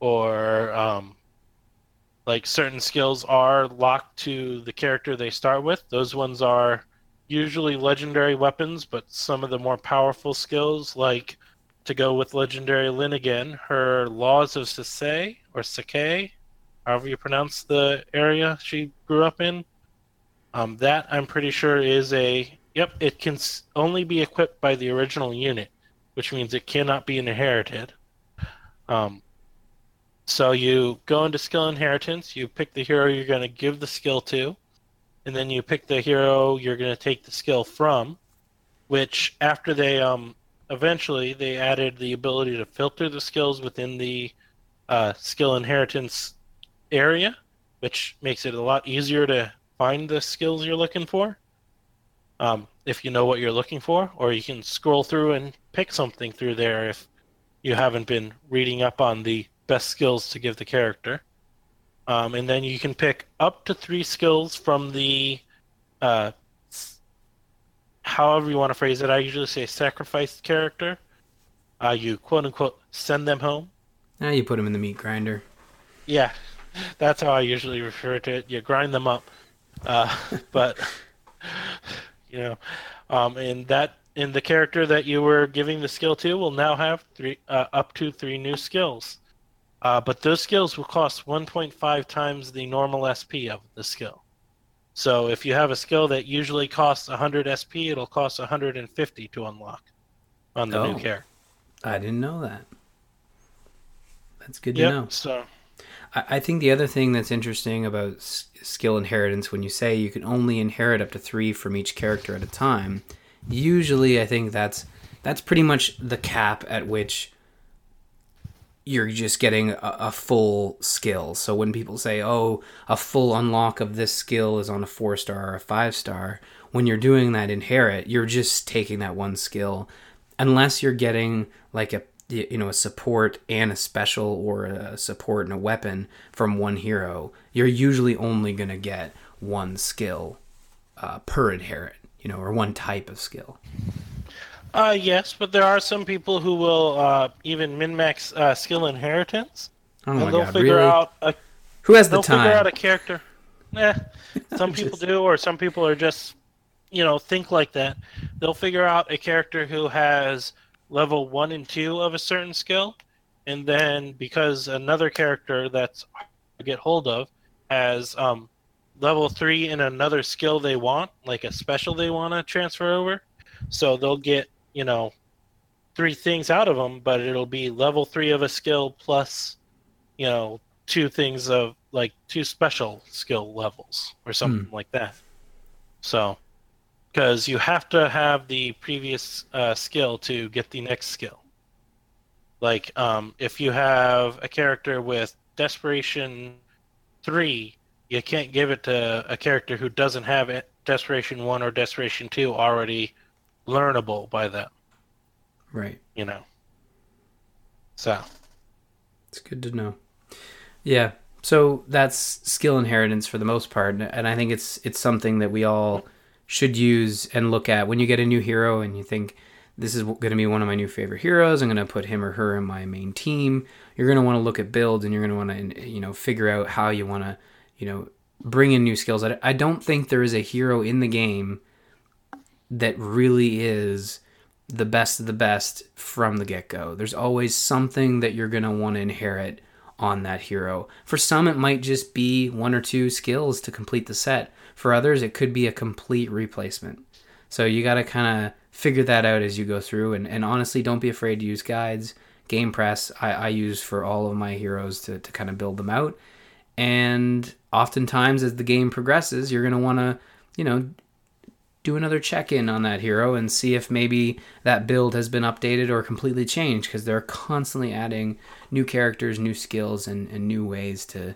or um, like certain skills are locked to the character they start with. Those ones are usually legendary weapons, but some of the more powerful skills, like to go with legendary Lyn again, her laws of Sasei or Sakei, however you pronounce the area she grew up in. Um, that I'm pretty sure is a yep. It can only be equipped by the original unit, which means it cannot be inherited. Um, so you go into skill inheritance. You pick the hero you're going to give the skill to and then you pick the hero you're going to take the skill from which after they um eventually they added the ability to filter the skills within the uh, skill inheritance area which makes it a lot easier to find the skills you're looking for um, if you know what you're looking for or you can scroll through and pick something through there if you haven't been reading up on the best skills to give the character um, and then you can pick up to three skills from the, uh, however you want to phrase it. I usually say sacrificed character. Uh, you quote unquote send them home. Now you put them in the meat grinder. Yeah, that's how I usually refer to it. You grind them up, uh, but you know, um, and that and the character that you were giving the skill to will now have three uh, up to three new skills. Uh, but those skills will cost 1.5 times the normal SP of the skill. So if you have a skill that usually costs 100 SP, it'll cost 150 to unlock on the Oh. new character. I didn't know that. That's good to Yep. know. So I, think the other thing that's interesting about skill inheritance, when you say you can only inherit up to three from each character at a time, usually I think that's that's pretty much the cap at which you're just getting a, a, full skill. So when people say, "Oh, a full unlock of this skill is on a four star or a five star," when you're doing that inherit, you're just taking that one skill, unless you're getting like a you know a support and a special or a support and a weapon from one hero. You're usually only gonna get one skill uh, per inherit, you know, or one type of skill. Uh, yes, but there are some people who will uh, even min max uh, skill inheritance. Oh and they'll god, figure really? out a, Who has the they'll figure out a character. Eh, some people Just- do, or some people are just, you know, think like that. They'll figure out a character who has level one and two of a certain skill, and then because another character that's get hold of has um, level three in another skill they want, like a special they want to transfer over, so they'll get you know three things out of them, but it'll be level three of a skill plus, you know, two things of like two special skill levels or something like that. So, because you have to have the previous uh, skill to get the next skill. Like, um, if you have a character with Desperation 3, you can't give it to a character who doesn't have it, Desperation 1 or Desperation 2 already learnable by them, Right. you know. So, It's good to know. Yeah. So that's skill inheritance for the most part, and I think it's it's something that we all should use and look at when you get a new hero and you think this is going to be one of my new favorite heroes. I'm going to put him or her in my main team. You're going to want to look at builds and you're going to want to you know figure out how you want to you know bring in new skills. I, don't think there is a hero in the game that really is the best of the best from the get go. There's always something that you're going to want to inherit on that hero. For some, it might just be one or two skills to complete the set. For others, it could be a complete replacement. So you got to kind of figure that out as you go through. And, and honestly, don't be afraid to use guides. GamePress, I, I use for all of my heroes to, to kind of build them out. And oftentimes, as the game progresses, you're going to want to, you know, do another check in on that hero and see if maybe that build has been updated or completely changed because they're constantly adding new characters, new skills, and, and new ways to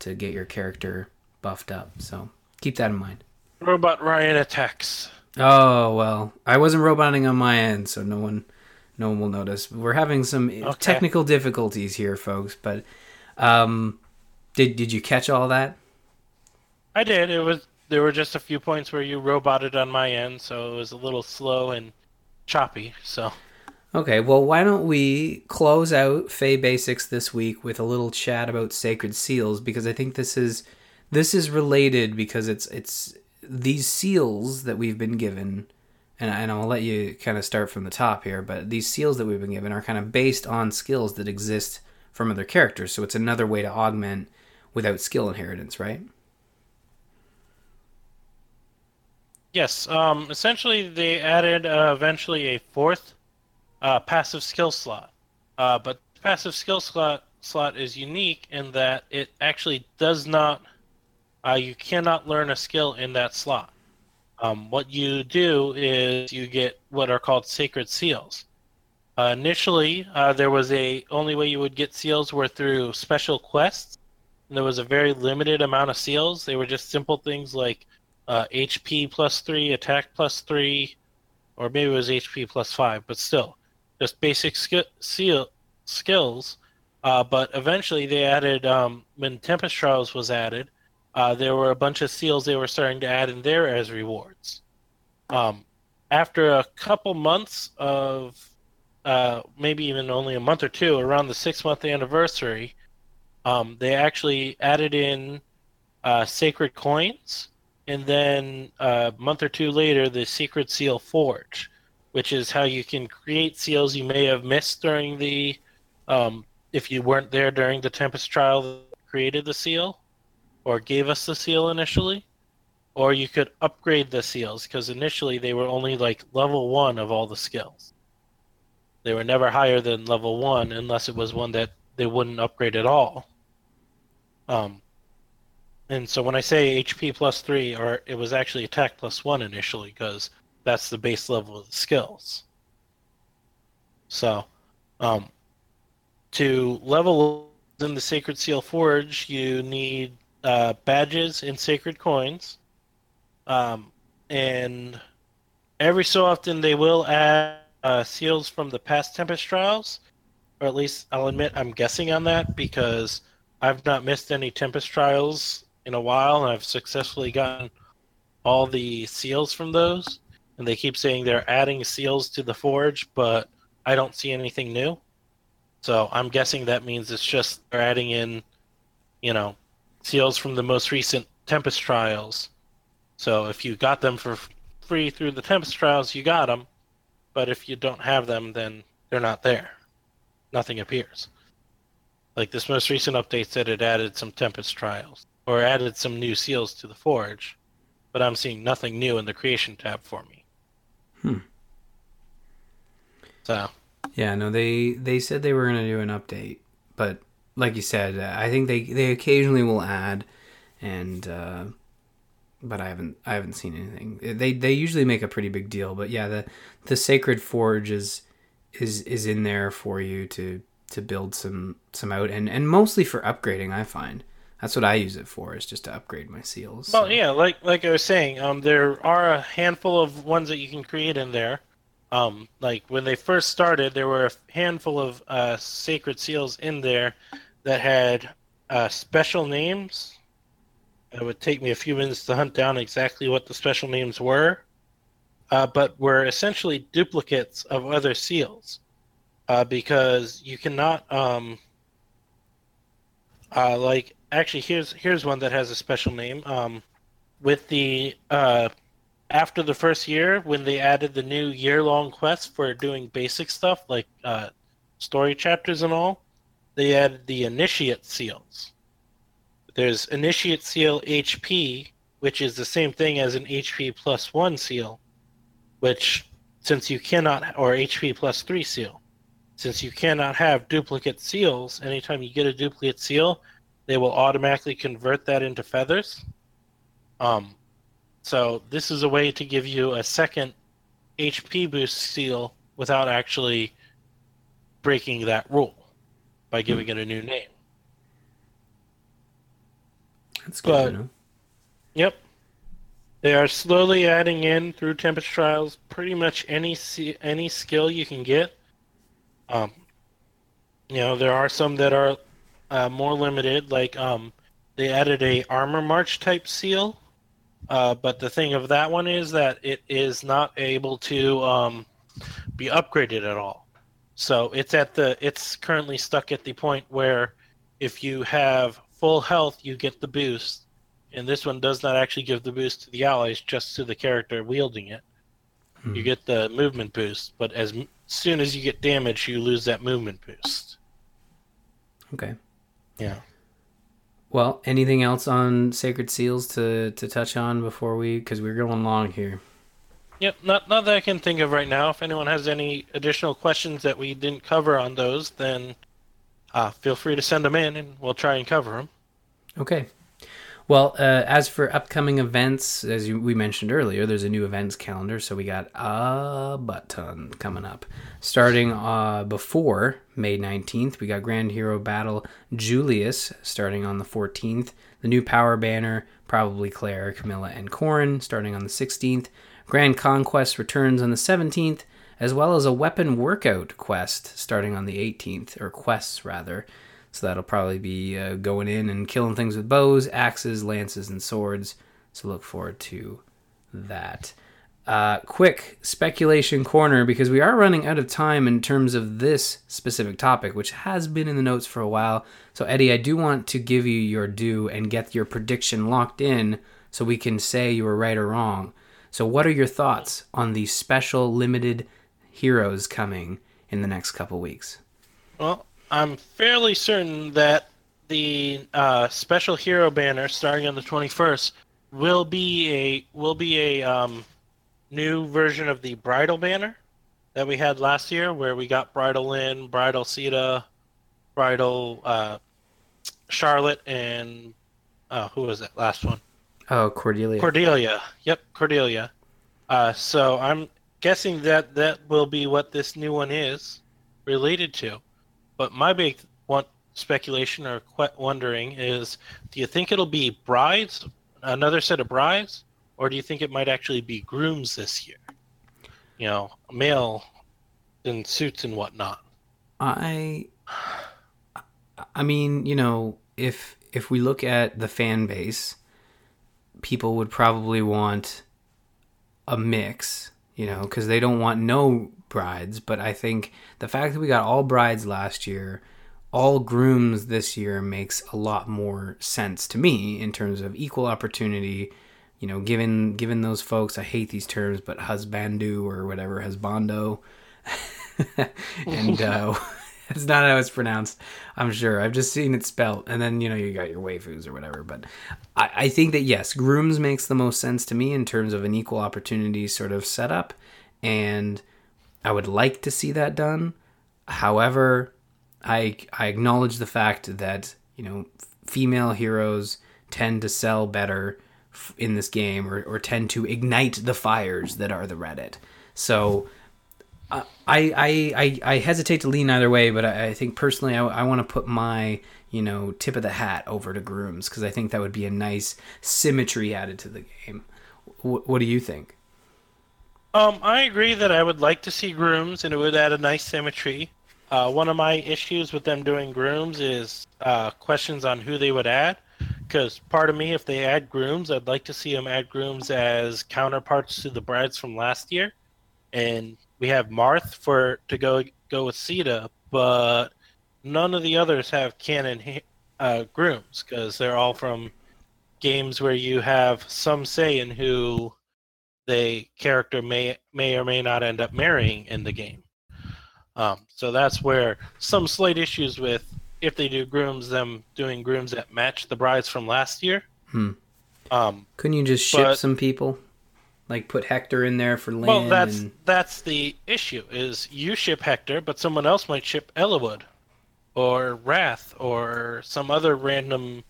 to get your character buffed up. So keep that in mind. Robot Ryan attacks. Oh well, I wasn't roboting on my end, so no one no one will notice. We're having some technical difficulties here, folks. But um, did did you catch all that? I did. It was there were just a few points where you roboted on my end, so it was a little slow and choppy. So Okay, well, why don't we close out Feh Basics this week with a little chat about sacred seals because I think this is this is related because it's it's these seals that we've been given and, and I'll let you kind of start from the top here, but these seals that we've been given are kind of based on skills that exist from other characters. So it's another way to augment without skill inheritance, right? yes, um, essentially they added uh, eventually a fourth uh, passive skill slot, uh, but passive skill slot slot is unique in that it actually does not. Uh, you cannot learn a skill in that slot. Um, what you do is you get what are called sacred seals. Uh, initially, uh, there was a only way you would get seals were through special quests. There was a very limited amount of seals. They were just simple things like uh, HP plus three, attack plus three, or maybe it was HP plus five, but still, just basic sk- seal skills. Uh, but eventually, they added um, when Tempest Trials was added. Uh, there were a bunch of seals they were starting to add in there as rewards. Um, after a couple months of uh, maybe even only a month or two, around the six month anniversary, um, they actually added in uh, sacred coins, and then a month or two later, the sacred seal forge, which is how you can create seals you may have missed during the, um, if you weren't there during the Tempest trial that created the seal, or gave us the seal initially. Or you could upgrade the seals because initially they were only like level one of all the skills. They were never higher than level one unless it was one that they wouldn't upgrade at all. Um, and so when I say HP plus three, or it was actually attack plus one initially, because that's the base level of the skills. So, um, to level in the Sacred Seal Forge, you need uh, badges and sacred coins. Um, and every so often they will add uh, seals from the past Tempest trials, or at least I'll admit I'm guessing on that because I've not missed any Tempest trials in a while, and I've successfully gotten all the seals from those. And they keep saying they're adding seals to the forge, but I don't see anything new. So I'm guessing that means it's just they're adding in, you know, seals from the most recent Tempest trials. So if you got them for free through the Tempest trials, you got them. But if you don't have them, then they're not there. Nothing appears. Like this most recent update said it added some Tempest trials or added some new seals to the Forge, but I'm seeing nothing new in the Creation tab for me. Hmm. So Yeah, no, they they said they were going to do an update, but like you said, I think they they occasionally will add, and uh, but I haven't I haven't seen anything. They they usually make a pretty big deal, but yeah, the the Sacred Forge is is is in there for you to to build some some out, and and mostly for upgrading. I find that's what I use it for, is just to upgrade my seals. Well, so. yeah, like like I was saying, um, there are a handful of ones that you can create in there. Um, like when they first started, there were a handful of uh, sacred seals in there that had uh, special names. It would take me a few minutes to hunt down exactly what the special names were, uh, but were essentially duplicates of other seals, uh, because you cannot um, uh, like actually here's here's one that has a special name. Um, with the uh, after the first year when they added the new year long quests for doing basic stuff like uh, story chapters and all, they added the initiate seals. There's initiate seal HP, which is the same thing as an HP plus one seal, which since you cannot or HP plus three seal, since you cannot have duplicate seals, anytime you get a duplicate seal, they will automatically convert that into feathers. Um, so this is a way to give you a second HP boost seal without actually breaking that rule by giving it a new name. that's good but-. Yep. They are slowly adding in through Tempest Trials pretty much any any skill you can get. Um, you know, there are some that are uh, more limited, like um, they added a armor march type seal. Uh, but the thing of that one is that it is not able to um, be upgraded at all. So it's at the it's currently stuck at the point where if you have full health, you get the boost and this one does not actually give the boost to the allies, just to the character wielding it. Hmm. You get the movement boost, but as m- soon as you get damage, you lose that movement boost. Okay. Yeah. Well, anything else on Sacred Seals to, to touch on before we, because we're going long here. Yep. Not not that I can think of right now. If anyone has any additional questions that we didn't cover on those, then uh, feel free to send them in, and we'll try and cover them. Okay. Well, uh, as for upcoming events, as you, we mentioned earlier, there's a new events calendar, so we got a butt ton coming up. Starting uh, before May 19th, we got Grand Hero Battle Julius starting on the 14th. The new Power Banner, probably Clair, Camilla, and Corrin, starting on the 16th. Grand Conquest returns on the 17th, as well as a weapon workout quest starting on the 18th, or quests rather. So that'll probably be uh, going in and killing things with bows, axes, lances, and swords. So look forward to that. Uh, quick speculation corner because we are running out of time in terms of this specific topic, which has been in the notes for a while. So, Eddie, I do want to give you your due and get your prediction locked in so we can say you were right or wrong. So, what are your thoughts on the special limited heroes coming in the next couple weeks? Well, I'm fairly certain that the uh, special hero banner starting on the 21st will be a will be a um, new version of the bridal banner that we had last year, where we got bridal Lyn, bridal Caeda, bridal uh, Charlotte, and uh, who was that last one? Oh, Cordelia. Cordelia. Yep, Cordelia. Uh, so I'm guessing that that will be what this new one is related to. But my big one speculation or wondering is, do you think it'll be brides, another set of brides, or do you think it might actually be grooms this year? You know, male in suits and whatnot. I I mean, you know, if if we look at the fan base, people would probably want a mix, you know, cuz they don't want no brides, but I think the fact that we got all brides last year, all grooms this year makes a lot more sense to me in terms of equal opportunity, you know, given given those folks, I hate these terms, but husbandu or whatever, husbando. and uh it's not how it's pronounced. I'm sure. I've just seen it spelt, and then you know you got your waifus or whatever. But I, I think that yes, grooms makes the most sense to me in terms of an equal opportunity sort of setup, and I would like to see that done. However, I I acknowledge the fact that you know female heroes tend to sell better in this game or, or tend to ignite the fires that are the Reddit. So uh, I, I, I, I hesitate to lean either way, but I, I think personally I, I want to put my you know tip of the hat over to grooms because I think that would be a nice symmetry added to the game. W- what do you think? Um, I agree that I would like to see grooms, and it would add a nice symmetry. Uh, one of my issues with them doing grooms is uh, questions on who they would add. Because part of me, if they add grooms, I'd like to see them add grooms as counterparts to the brides from last year. And we have Marth for to go go with Caeda, but none of the others have canon uh, grooms because they're all from games where you have some say in who the character may may or may not end up marrying in the game. Um, so that's where some slight issues with if they do grooms, them doing grooms that match the brides from last year. Hmm. Um, Couldn't you just ship but, some people? Like put Hector in there for Lyn. Well, that's and... that's the issue. Is you ship Hector, but someone else might ship Eliwood, or Rath, or some other random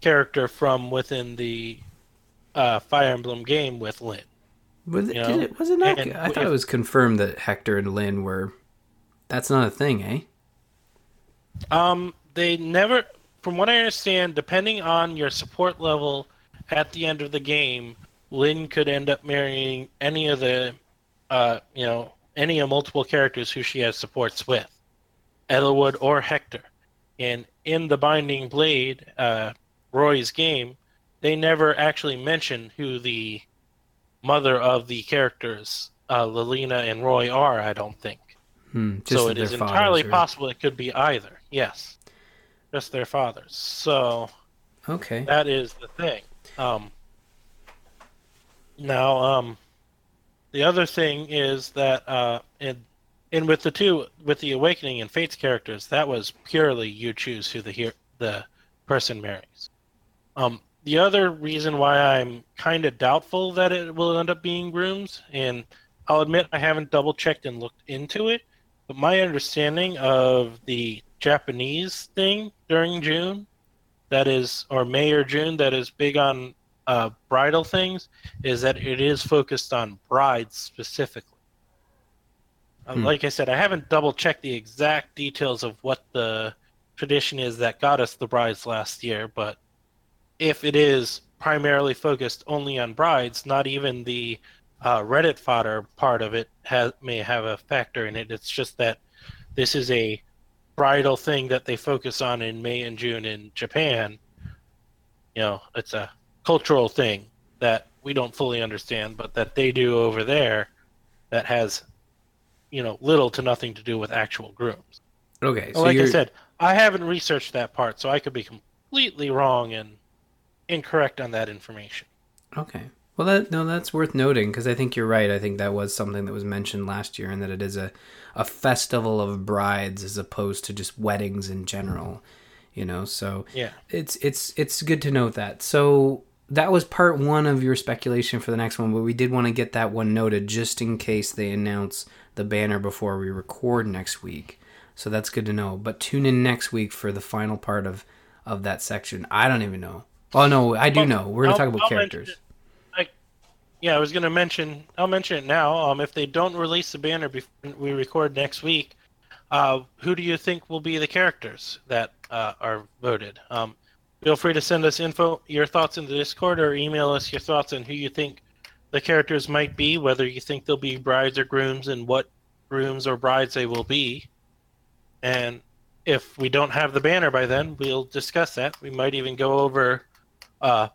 character from within the uh, Fire Emblem game with Lyn. Was it, it, was it not? And I thought if, it was confirmed that Hector and Lyn were. That's not a thing, eh? Um, they never. From what I understand, depending on your support level at the end of the game, Lyn could end up marrying any of the, uh, you know, any of multiple characters who she has supports with, Eliwood or Hector. And in the Binding Blade, uh, Roy's game, they never actually mention who the mother of the characters, uh, Lilina and Roy, are. I don't think. Hmm, so it is entirely possible it could be either. Yes, just their fathers. So okay, that is the thing. Um, now, um, the other thing is that uh, in in with the two with the awakening and Fates characters, that was purely you choose who the the person marries. Um, the other reason why I'm kind of doubtful that it will end up being grooms, and I'll admit I haven't double checked and looked into it, but my understanding of the Japanese thing during June, that is, or May or June, that is big on uh, bridal things is that it is focused on brides specifically. Uh, hmm. Like I said, I haven't double checked the exact details of what the tradition is that got us the brides last year, but if it is primarily focused only on brides, not even the uh, Reddit fodder part of it has, may have a factor in it. It's just that this is a bridal thing that they focus on in May and June in Japan. You know, it's a cultural thing that we don't fully understand, but that they do over there that has, you know, little to nothing to do with actual grooms. Okay. So like you're... I said, I haven't researched that part, so I could be completely wrong and incorrect on that information. Okay. Well, that no, that's worth noting because I think you're right. I think that was something that was mentioned last year, and that it is a a festival of brides as opposed to just weddings in general. You know, so yeah, it's it's it's good to note that. So that was part one of your speculation for the next one, but we did want to get that one noted just in case they announce the banner before we record next week. So that's good to know. But tune in next week for the final part of of that section. I don't even know. Oh no, I do know. We're gonna talk about I'll characters. I, yeah, I was gonna mention. I'll mention it now. Um, if they don't release the banner before we record next week, uh, who do you think will be the characters that uh, are voted? Um, feel free to send us info, your thoughts in the Discord, or email us your thoughts on who you think the characters might be, whether you think they'll be brides or grooms, and what grooms or brides they will be. And if we don't have the banner by then, we'll discuss that. We might even go over uh,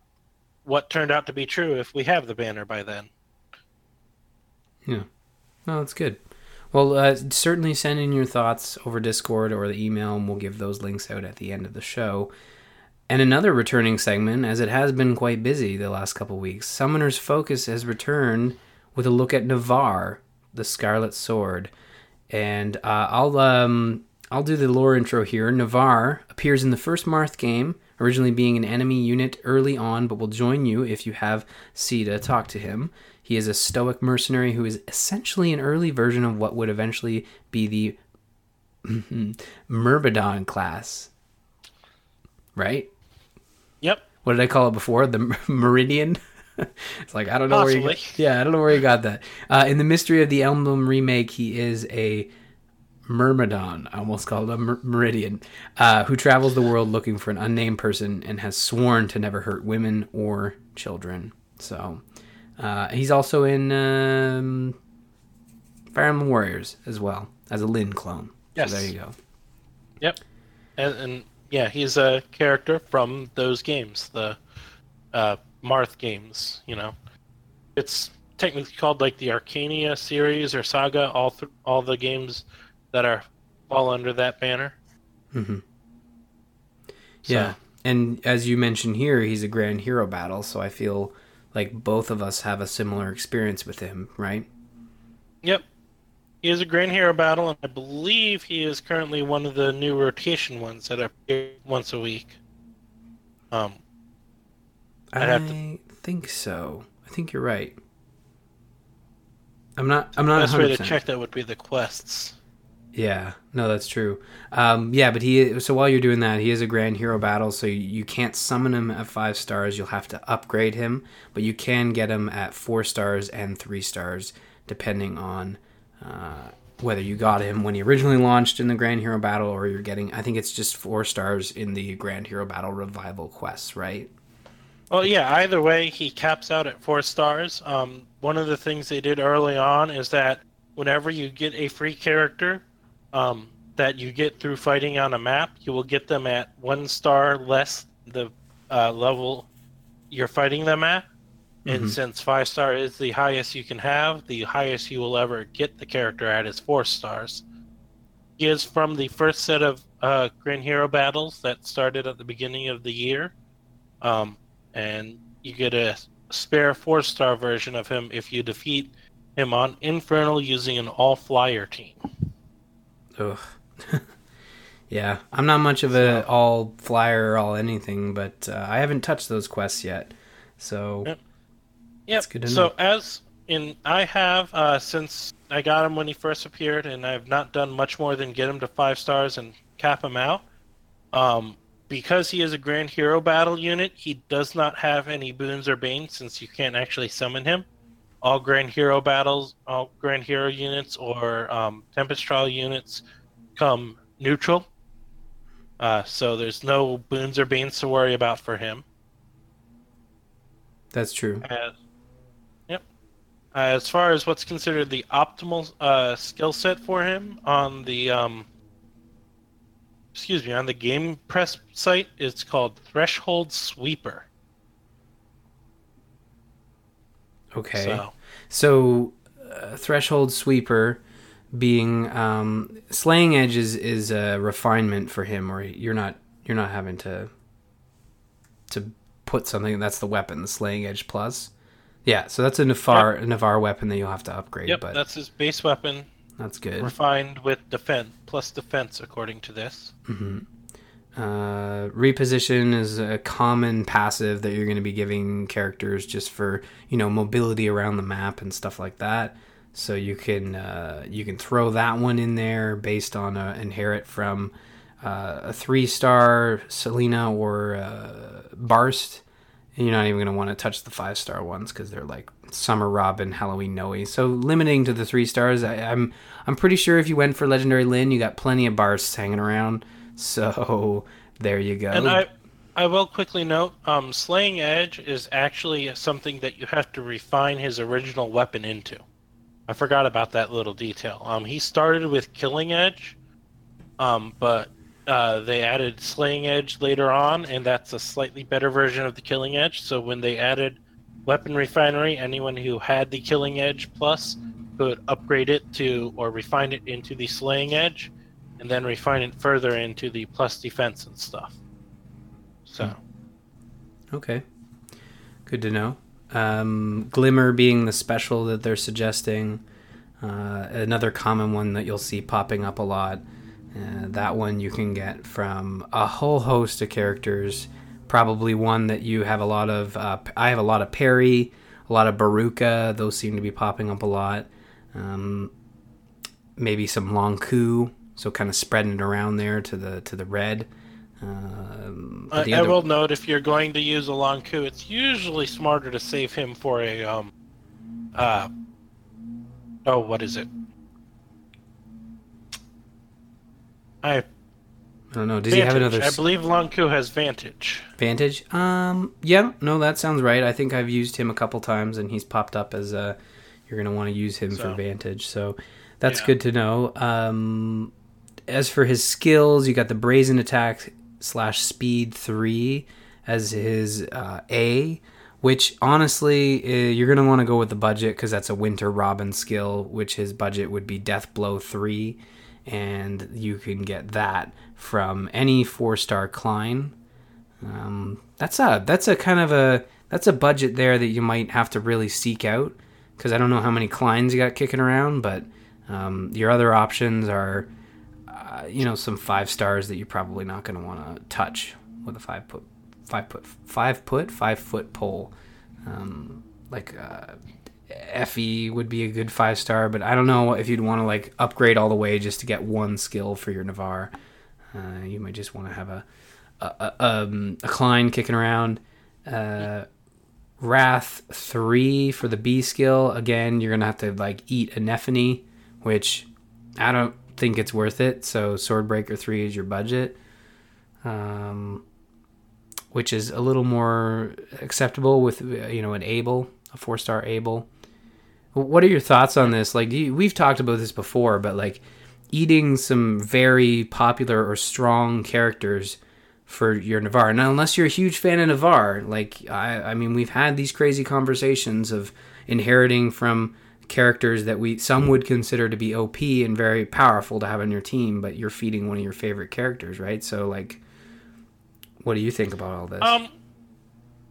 what turned out to be true if we have the banner by then. Yeah. No, that's good. Well, uh, certainly send in your thoughts over Discord or the email, and we'll give those links out at the end of the show. And another returning segment, as it has been quite busy the last couple weeks, Summoner's Focus has returned with a look at Navarre, the Scarlet Sword. And uh, I'll um, I'll do the lore intro here. Navarre appears in the first Marth game, originally being an enemy unit early on, but will join you if you have Sita talk to him. He is a stoic mercenary who is essentially an early version of what would eventually be the Myrmidon class. Right? Yep. What did I call it before? The Meridian? it's like, I don't know Possibly. where you Yeah, I don't know where you got that. Uh, in the Mystery of the Emblem remake, he is a Myrmidon, I almost called him Mer- Meridian, uh, who travels the world looking for an unnamed person and has sworn to never hurt women or children. So uh, he's also in um, Fire Emblem Warriors as well as a Lyn clone. Yes. So there you go. Yep. And, and yeah, he's a character from those games, the uh, Marth games. You know, it's technically called like the Archanea series or saga. All th- all the games that are fall under that banner. hmm So, Yeah. And as you mentioned here, he's a grand hero battle, so I feel like both of us have a similar experience with him, right? Yep. He is a Grand Hero battle, and I believe he is currently one of the new rotation ones that appear once a week. Um, I'd I to- think so. I think you're right. I'm not. I'm not. best way 100%. to check that would be the quests. Yeah, no, that's true. Um, yeah, but he. So while you're doing that, he is a grand hero battle. So you, can't summon him at five stars. You'll have to upgrade him, but you can get him at four stars and three stars, depending on uh, whether you got him when he originally launched in the grand hero battle, or you're getting. I think it's just four stars in the grand hero battle revival quests, right? Well, yeah. Either way, he caps out at four stars. Um, one of the things they did early on is that whenever you get a free character um, that you get through fighting on a map, you will get them at one star less the uh, level you're fighting them at. And Mhm. since five star is the highest you can have, the highest you will ever get the character at is four stars. He is from the first set of uh, Grand Hero battles that started at the beginning of the year. Um, and you get a spare four star version of him if you defeat him on Infernal using an all flyer team. Ugh. yeah, I'm not much of a all flyer or all anything, but uh, I haven't touched those quests yet. So Yep. That's good to so as in, I have uh, since I got him when he first appeared, and I've not done much more than get him to five stars and cap him out. Um, because he is a Grand Hero battle unit, he does not have any boons or banes since you can't actually summon him. All Grand Hero battles, all Grand Hero units or um, Tempest Trial units come neutral. Uh, so there's no boons or banes to worry about for him. that's true. As, yep. Uh, as far as what's considered the optimal uh, skill set for him on the um, excuse me on the GamePress site, it's called Threshold Sweeper. Okay. So So, uh, threshold sweeper being um, slaying edge is, is a refinement for him, or you're not you're not having to to put something that's the weapon, the slaying edge plus. Yeah, so that's a Navar a Navarre weapon that you'll have to upgrade, yep, but that's his base weapon, that's good. refined with defense plus defense, according to this. hmm Uh, reposition is a common passive that you're going to be giving characters just for you know mobility around the map and stuff like that. So you can uh, you can throw that one in there based on a inherit from uh, a three star Selena or uh, Barst And you're not even going to want to touch the five star ones because they're like Summer Robin, Halloween Nowi. So limiting to the three stars. I, I'm I'm pretty sure if you went for Legendary Lyn, you got plenty of bars hanging around. So there you go. And I, I will quickly note, um, Slaying Edge is actually something that you have to refine his original weapon into. I forgot about that little detail. Um, he started with Killing Edge, um, but uh, they added Slaying Edge later on, and that's a slightly better version of the Killing Edge. So when they added Weapon Refinery, anyone who had the Killing Edge Plus could upgrade it to or refine it into the Slaying Edge, and then refine it further into the Plus Defense and stuff. So. Okay. Good to know. Um, Glimmer being the special that they're suggesting. Uh, another common one that you'll see popping up a lot. Uh, that one you can get from a whole host of characters. Probably one that you have a lot of. Uh, I have a lot of Parry, a lot of Baruka. Those seem to be popping up a lot. Um, maybe some Lon'qu, so kind of spreading it around there to the to the red. Um, I, I will note if you're going to use a Lon'qu, it's usually smarter to save him for a um, uh, oh, what is it? I I don't know. Does he have another? I believe Lon'qu has Vantage. Vantage? Um, yeah, no, that sounds right. I think I've used him a couple times, and he's popped up as a. You're gonna want to use him so, for Vantage, so that's yeah. good to know. Um, as for his skills, you got the Brazen Attack slash Speed three as his uh, A, which honestly uh, you're gonna want to go with the budget because that's a Winter Robin skill, which his budget would be Death Blow three and you can get that from any four star Klein. Um, that's a that's a kind of a that's a budget there that you might have to really seek out because I don't know how many Kleins you got kicking around, but um, your other options are uh, you know some five stars that you're probably not going to want to touch with a five foot five foot five foot five foot pole. Um, like uh, Effie would be a good five star, but I don't know if you'd want to like upgrade all the way just to get one skill for your Navarre. Uh, you might just want to have a a, a, um, a Klein kicking around. Uh, Wrath three for the B skill. Again, you're gonna have to like eat a Nephenee, which I don't think it's worth it. So Swordbreaker three is your budget, um, which is a little more acceptable with you know an Abel, a four star Abel. What are your thoughts on this? Like, we've talked about this before, but like eating some very popular or strong characters for your Navarre. Now, unless you're a huge fan of Navarre, like I, I mean, we've had these crazy conversations of inheriting from characters that we some would consider to be OP and very powerful to have on your team, but you're feeding one of your favorite characters, right? So, like, what do you think about all this? Um,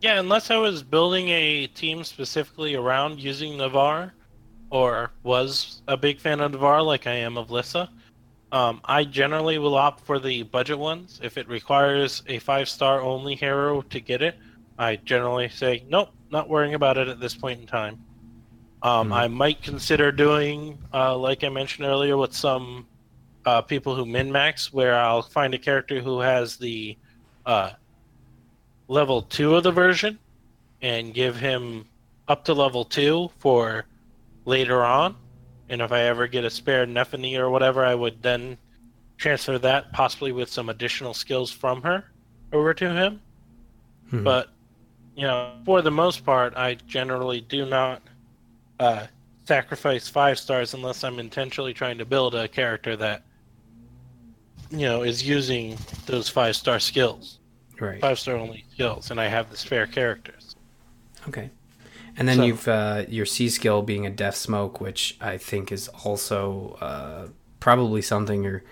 yeah, unless I was building a team specifically around using Navarre, or was a big fan of Navarre like I am of Lissa, um, I generally will opt for the budget ones. If it requires a five star only hero to get it, I generally say, nope, not worrying about it at this point in time. Um, mm-hmm. I might consider doing, uh, like I mentioned earlier, with some uh, people who min max, where I'll find a character who has the uh, level two of the version and give him up to level two for later on. And if I ever get a spare Nephenee or whatever, I would then transfer that, possibly with some additional skills from her, over to him. Hmm. But, you know, for the most part, I generally do not uh, sacrifice five stars unless I'm intentionally trying to build a character that, you know, is using those five star skills right. five star only skills, and I have the spare characters. Okay, and then so, you've uh, your C skill being a Def Smoke, which I think is also uh, probably something you're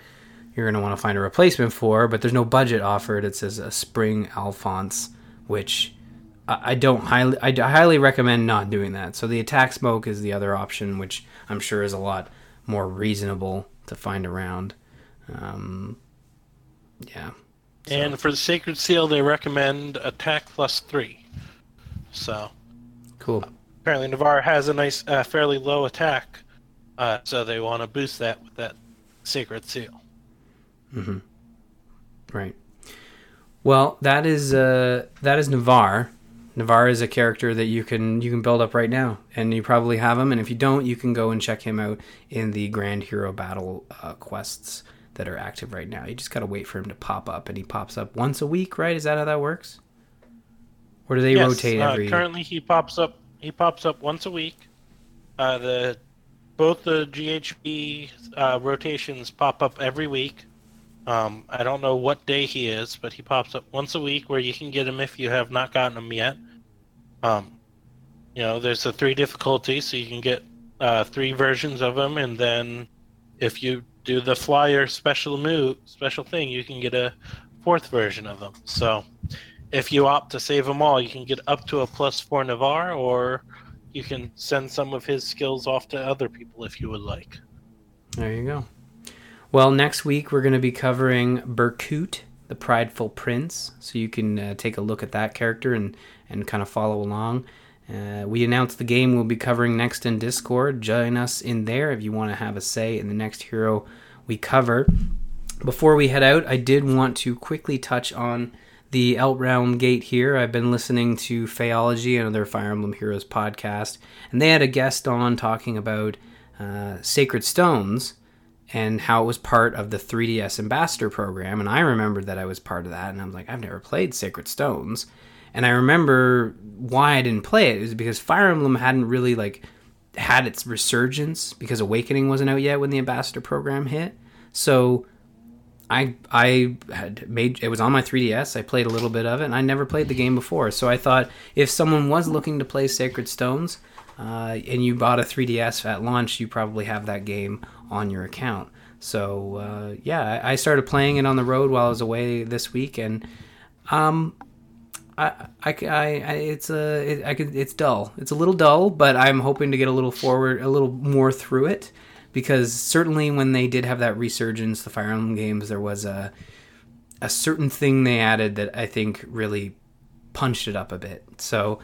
you're going to want to find a replacement for. But there's no budget offered. It says a Spring Alphonse, which I, don't highly I highly recommend not doing that. So the Attack Smoke is the other option, which I'm sure is a lot more reasonable to find around. Um, yeah, so. And for the Sacred Seal, they recommend attack plus three. So. Cool. apparently, Navarre has a nice, uh, fairly low attack, uh, so they want to boost that with that Sacred Seal. Mm-hmm. Right. Well, that is uh, that is Navarre. Navarre is a character that you can you can build up right now, and you probably have him. And if you don't, you can go and check him out in the Grand Hero Battle uh, quests that are active right now. You just gotta wait for him to pop up, and he pops up once a week, right? Is that how that works? Or do they Yes, rotate uh, every? currently he pops up. He pops up once a week. Uh, the both the GHB uh, rotations pop up every week. Um, I don't know what day he is, but he pops up once a week where you can get him if you have not gotten him yet. Um, you know, there's the three difficulties, so you can get uh, three versions of him, and then if you do the flyer special move, special thing, you can get a fourth version of them. So if you opt to save them all, you can get up to a plus four Navarre, or you can send some of his skills off to other people if you would like. There you go. Well, next week we're going to be covering Berkut, the Prideful Prince, so you can uh, take a look at that character and and kind of follow along. Uh, we announced the game we'll be covering next in Discord. Join us in there if you want to have a say in the next hero we cover. Before we head out, I did want to quickly touch on the Outrealm Gate here. I've been listening to Phaeology, another Fire Emblem Heroes podcast, and they had a guest on talking about uh, Sacred Stones and how it was part of the 3DS Ambassador program. And I remembered that I was part of that, and I was like, I've never played Sacred Stones. And I remember why I didn't play it. It was because Fire Emblem hadn't really like had its resurgence because Awakening wasn't out yet when the Ambassador program hit. So I I had made it was on my 3DS. I played a little bit of it, and I never played the game before. So I thought if someone was looking to play Sacred Stones, uh, and you bought a 3DS at launch, you probably have that game on your account. So uh, yeah, I started playing it on the road while I was away this week, and um, I, I, I, it's a, it, I could, it's dull. It's a little dull, but I'm hoping to get a little forward, a little more through it, because certainly when they did have that resurgence, the Fire Emblem games, there was a, a certain thing they added that I think really punched it up a bit. So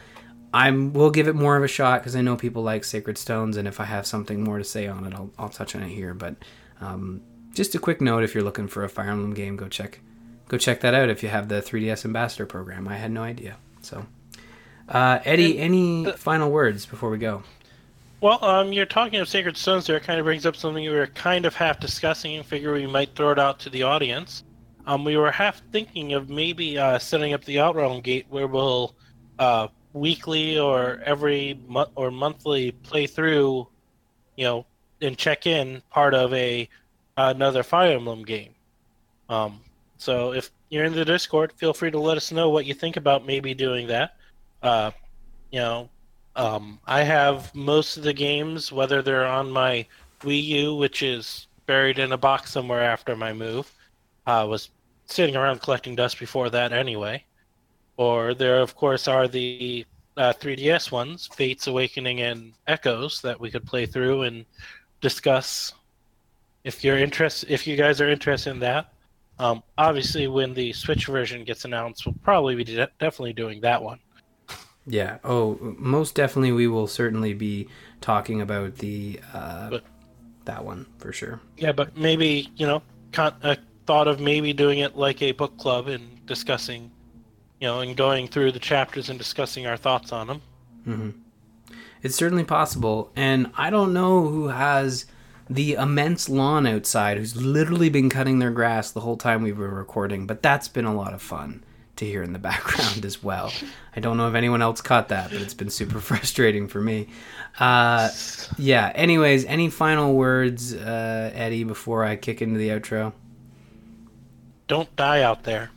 I'm, we'll give it more of a shot because I know people like Sacred Stones, and if I have something more to say on it, I'll, I'll touch on it here. But um, just a quick note: if you're looking for a Fire Emblem game, go check go check that out if you have the 3DS Ambassador program. I had no idea. So, uh, Eddie, any final words before we go? Well, um, you're talking of Sacred Stones there. It kind of brings up something we were kind of half discussing and figure we might throw it out to the audience. Um, we were half thinking of maybe uh, setting up the Outrealm Gate where we'll uh, weekly or every month or monthly play through, you know, and check in part of a another Fire Emblem game. Um, so if you're in the Discord, feel free to let us know what you think about maybe doing that. Uh, you know, um, I have most of the games, whether they're on my Wii U, which is buried in a box somewhere after my move. I was sitting around collecting dust before that anyway. Or there, of course, are the uh, 3DS ones, Fates Awakening and Echoes, that we could play through and discuss. If you're interested, if you guys are interested in that, um, obviously when the Switch version gets announced, we'll probably be de- definitely doing that one. Yeah. Oh, most definitely, we will certainly be talking about the uh, But- that one for sure. Yeah, but maybe you know, con- a thought of maybe doing it like a book club and discussing, you know, and going through the chapters and discussing our thoughts on them. hmm It's certainly possible, and I don't know who has the immense lawn outside who's literally been cutting their grass the whole time we've been recording, but that's been a lot of fun to hear in the background as well. I don't know if anyone else caught that, but it's been super frustrating for me. Uh, yeah, anyways, any final words, uh, Eddie, before I kick into the outro? Don't die out there.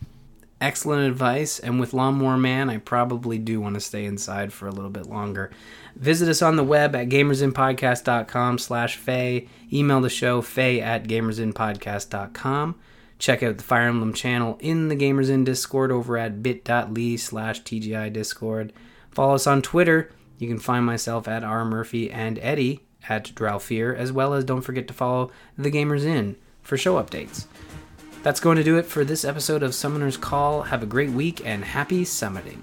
Excellent advice and with lawnmower man i probably do want to stay inside for a little bit longer. Visit us on the web at gamersinpodcast.com slash feh email the show feh at gamersinpodcast.com check out the fire emblem channel in the gamers in discord over at bit.ly slash tgi discord. Follow us on twitter. You can find myself at r murphy and eddie at dralfear as well as don't forget to follow the gamers in for show updates that's going to do it for this episode of Summoner's Call. Have a great week and happy summiting.